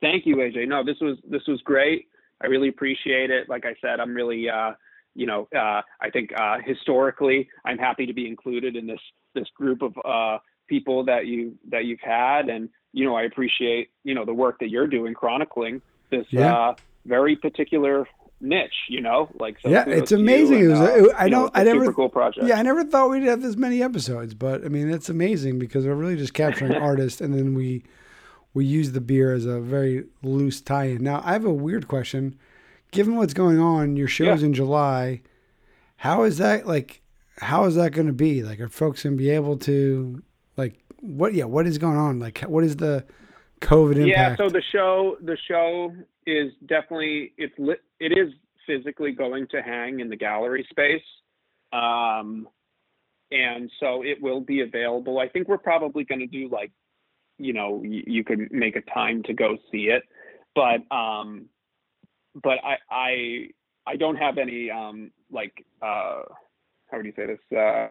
Thank you, AJ. No, this was this was great. I really appreciate it. Like I said, I'm really, uh, you know, uh, I think uh, historically, I'm happy to be included in this this group of uh, people that you that you've had, and you know, I appreciate you know the work that you're doing chronicling this yeah. very particular niche, you know, like so yeah, it's amazing. And, it was, uh, it, I know, know I never cool project. Yeah, I never thought we'd have this many episodes, but I mean, it's amazing because we're really just capturing artists, and then we we use the beer as a very loose tie-in. Now, I have a weird question. Given what's going on, your show's yeah. in July. How is that like? How is that going to be? Like, are folks going to be able to like what? Yeah, what is going on? Like, what is the COVID impact? Yeah, so the show the show is definitely it's lit, it is physically going to hang in the gallery space. Um, and so it will be available. I think we're probably going to do like, you know, you, you could make a time to go see it, but um, but I I I don't have any um like uh how would you say this uh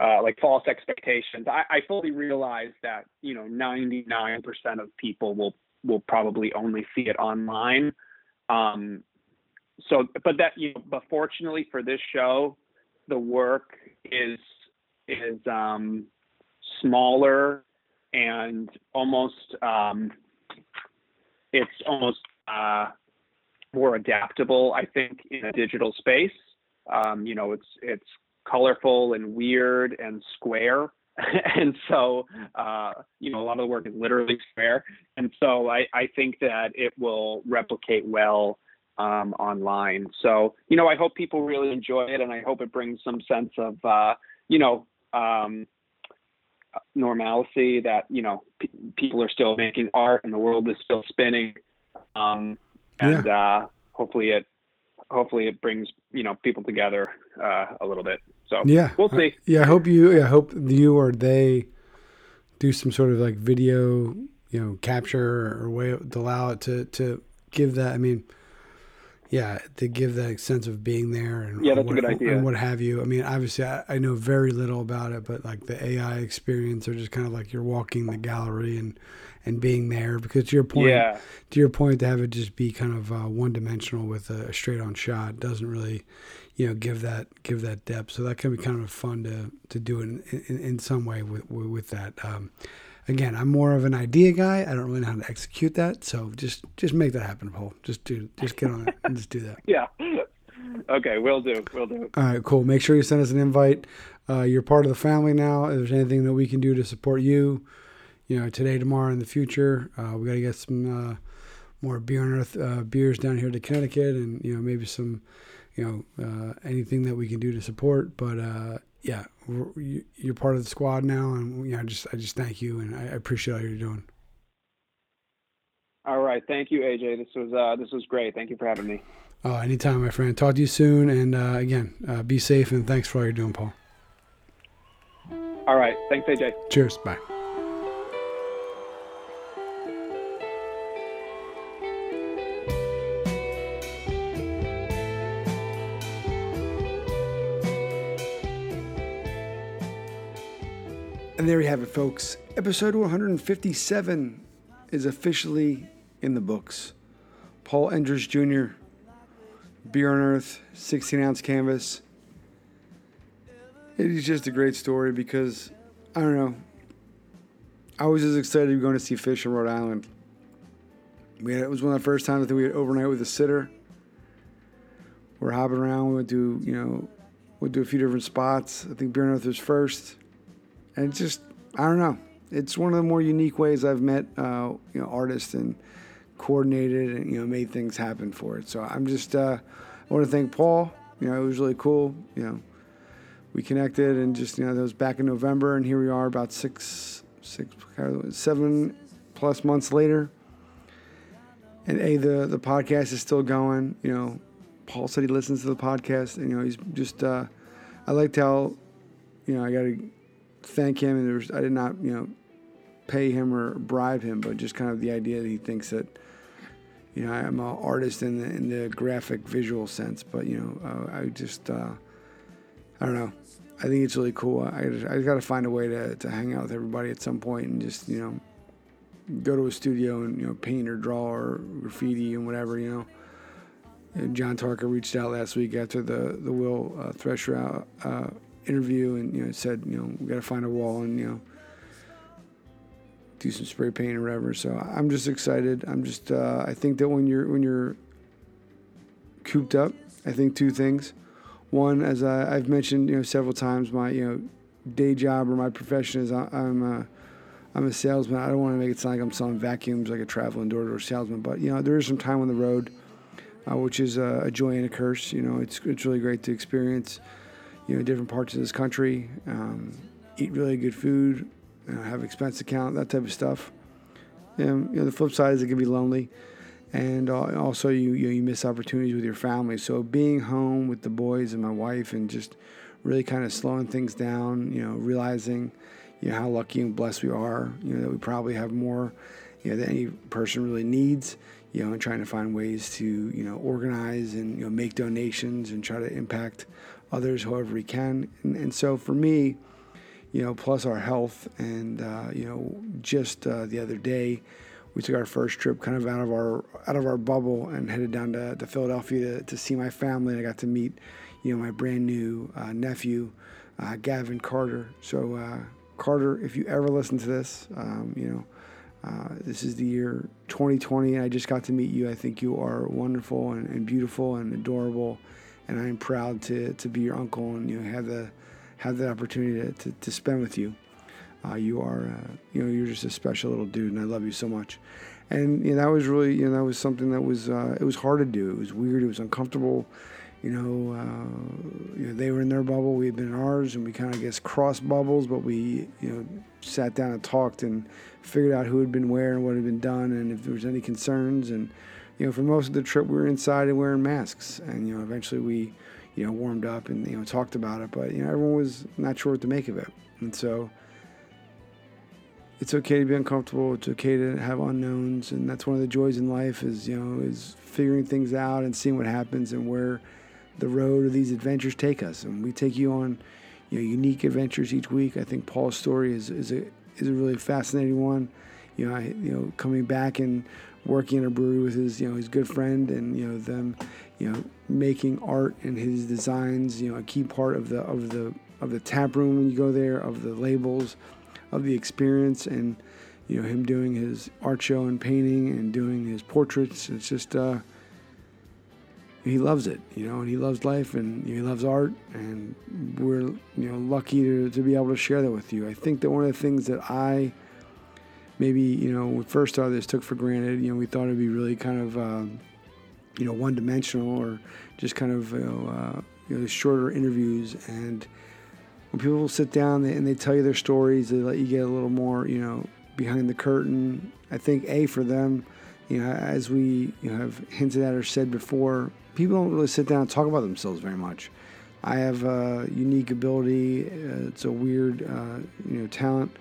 uh, like false expectations. I, I fully realize that you know 99% of people will will probably only see it online. Um, so, but that you know, but fortunately for this show, the work is is um, smaller and almost um, it's almost uh, more adaptable. I think in a digital space, um, you know, it's it's colorful and weird and square. and so, uh, you know, a lot of the work is literally square. And so I, I think that it will replicate well um, online. So, you know, I hope people really enjoy it and I hope it brings some sense of, uh, you know, um, normalcy that, you know, p- people are still making art and the world is still spinning. Um, and yeah. uh, hopefully it, hopefully it brings, you know, people together uh, a little bit. So yeah, we'll see. yeah, I hope you. I hope you or they do some sort of like video, you know, capture or way to allow it to to give that. I mean, yeah, to give that sense of being there and yeah, that's what, a good idea. And what have you. I mean, obviously, I, I know very little about it, but like the AI experience, or just kind of like you're walking the gallery and and being there. Because to your point, yeah. to your point, to have it just be kind of uh, one dimensional with a straight on shot doesn't really you know give that give that depth. So that can be kind of fun to to do it in, in, in some way with with that. Um, again, I'm more of an idea guy. I don't really know how to execute that. So just just make that happen, Paul. Just do just get on it and just do that. Yeah. Okay, we'll do. We'll do. All right, cool. Make sure you send us an invite. Uh, you're part of the family now. If there's anything that we can do to support you, you know, today, tomorrow, in the future, uh, we got to get some uh, more Beer on Earth uh, beers down here to Connecticut, and you know, maybe some you know, uh, anything that we can do to support. But uh, yeah, you're part of the squad now, and you know, I just I just thank you, and I appreciate all you're doing. All right, Thank you, AJ. This was uh, this was great. Thank you for having me. Oh, anytime, my friend. Talk to you soon. And uh, again, uh, be safe and thanks for all you're doing, Paul. All right. Thanks, AJ. Cheers. Bye. Have it, folks. Episode 157 is officially in the books. Paul Endres Jr., Beer on Earth, 16 ounce canvas. It is just a great story because, I don't know, I was as excited to be going to see Phish in Rhode Island. We had, it was one of the first times that we had overnight with a sitter. We're hopping around. We went to, you know, went do a few different spots. I think Beer on Earth was first. And just, I don't know. It's one of the more unique ways I've met, uh, you know, artists and coordinated and, you know, made things happen for it. So I'm just, uh, I want to thank Paul. You know, it was really cool. You know, we connected and just, you know, that was back in November and here we are about six, six, seven plus months later. And A, the, the podcast is still going. You know, Paul said he listens to the podcast and, you know, he's just, uh, I liked how, you know, I got to, thank him, and was, I did not, you know, pay him or bribe him, but just kind of the idea that he thinks that, you know, I'm an artist in the, in the graphic visual sense, but you know, uh, I just, uh, I don't know. I think it's really cool. I just, I got to find a way to, to hang out with everybody at some point and just, you know, go to a studio and, you know, paint or draw or graffiti and whatever, you know. And John Tarka reached out last week after the, the Will uh, Thresher out, uh, interview and you know said you know we got to find a wall and you know do some spray paint or whatever. So I'm just excited. I'm just uh, I think that when you're when you're cooped up, I think two things. One, as I, have mentioned you know several times, my you know day job or my profession is I, I'm a I'm a salesman. I don't want to make it sound like I'm selling vacuums like a traveling door-to-door salesman, but you know there is some time on the road, uh, which is a, a joy and a curse. You know it's it's really great to experience you know, different parts of this country, um, eat really good food, uh, have expense account, that type of stuff. And, you know, the flip side is it can be lonely, and uh, also you, you know, you miss opportunities with your family. So being home with the boys and my wife, and just really kind of slowing things down, you know, realizing, you know, how lucky and blessed we are, you know, that we probably have more, you know, than any person really needs you know, and trying to find ways to, you know, organize and, you know, make donations and try to impact others however we can. And, and so for me, you know, plus our health, and uh, you know, just uh, the other day, we took our first trip kind of out of our out of our bubble and headed down to, to Philadelphia to, to see my family. And I got to meet, you know, my brand new uh, nephew, uh, Gavin Carter. So uh, Carter, if you ever listen to this, um, you know. Uh, this is the year 2020, and I just got to meet you. I think you are wonderful and, and beautiful and adorable and I'm proud to, to be your uncle and you know have the have the opportunity to, to, to spend with you. Uh, you are uh, you know you're just a special little dude, and I love you so much. And you know, that was really you know that was something that was uh, it was hard to do. It was weird. It was uncomfortable. You know, uh, you know, they were in their bubble, we had been in ours, and we kind of guess crossed bubbles. But we you know sat down and talked and figured out who had been where and what had been done, and if there was any concerns and you know, for most of the trip, we were inside and wearing masks. And, you know, eventually we, you know, warmed up and, you know, talked about it. But, you know, everyone was not sure what to make of it. And so it's okay to be uncomfortable. It's okay to have unknowns. And that's one of the joys in life is, you know, is figuring things out and seeing what happens and where the road of these adventures take us. And we take you on, you know, unique adventures each week. I think Paul's story is, is a, is a really fascinating one. You know, I, you know, coming back and working in a brewery with his you know his good friend and you know them you know making art and his designs you know a key part of the of the of the tap room when you go there of the labels of the experience and you know him doing his art show and painting and doing his portraits. It's just uh he loves it you know and he loves life and he loves art and we're you know lucky to, to be able to share that with you. I think that one of the things that i maybe you know when we first started this took for granted. You know, we thought it'd be really kind of uh, you know one dimensional or just kind of you know, uh, you know shorter interviews. And when people sit down and they tell you their stories, they let you get a little more you know behind the curtain. I think a for them you know, as we you know, have hinted at or said before, people don't really sit down and talk about themselves very much. I have a unique ability. Uh, it's a weird, uh, you know, talent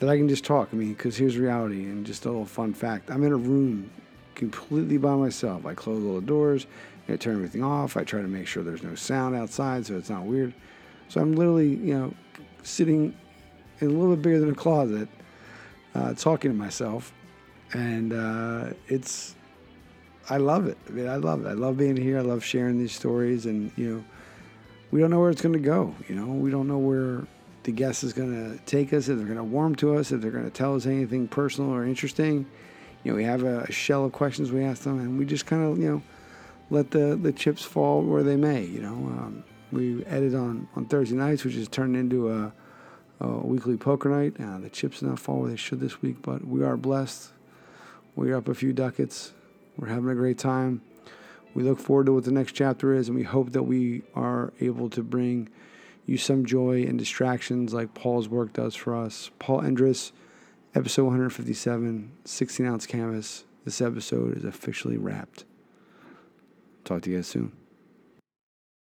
that I can just talk. I mean, because here's reality, and just a little fun fact: I'm in a room completely by myself. I close all the doors, I turn everything off. I try to make sure there's no sound outside, so it's not weird. So I'm literally, you know, sitting in a little bit bigger than a closet, uh, talking to myself, and uh, it's. I love it. I mean, I love it. I love being here. I love sharing these stories, and you know, we don't know where it's going to go. You know, we don't know where the guest is going to take us, if they're going to warm to us, if they're going to tell us anything personal or interesting. You know, we have a shell of questions we ask them, and we just kind of, you know, let the, the chips fall where they may. You know, um, we edit on, on Thursday nights, which has turned into a, a weekly poker night. Uh, the chips did not fall where they should this week, but we are blessed. We're up a few ducats. We're having a great time. We look forward to what the next chapter is, and we hope that we are able to bring you some joy and distractions like Paul's work does for us. Paul Endres, episode 157, 16 ounce canvas. This episode is officially wrapped. Talk to you guys soon.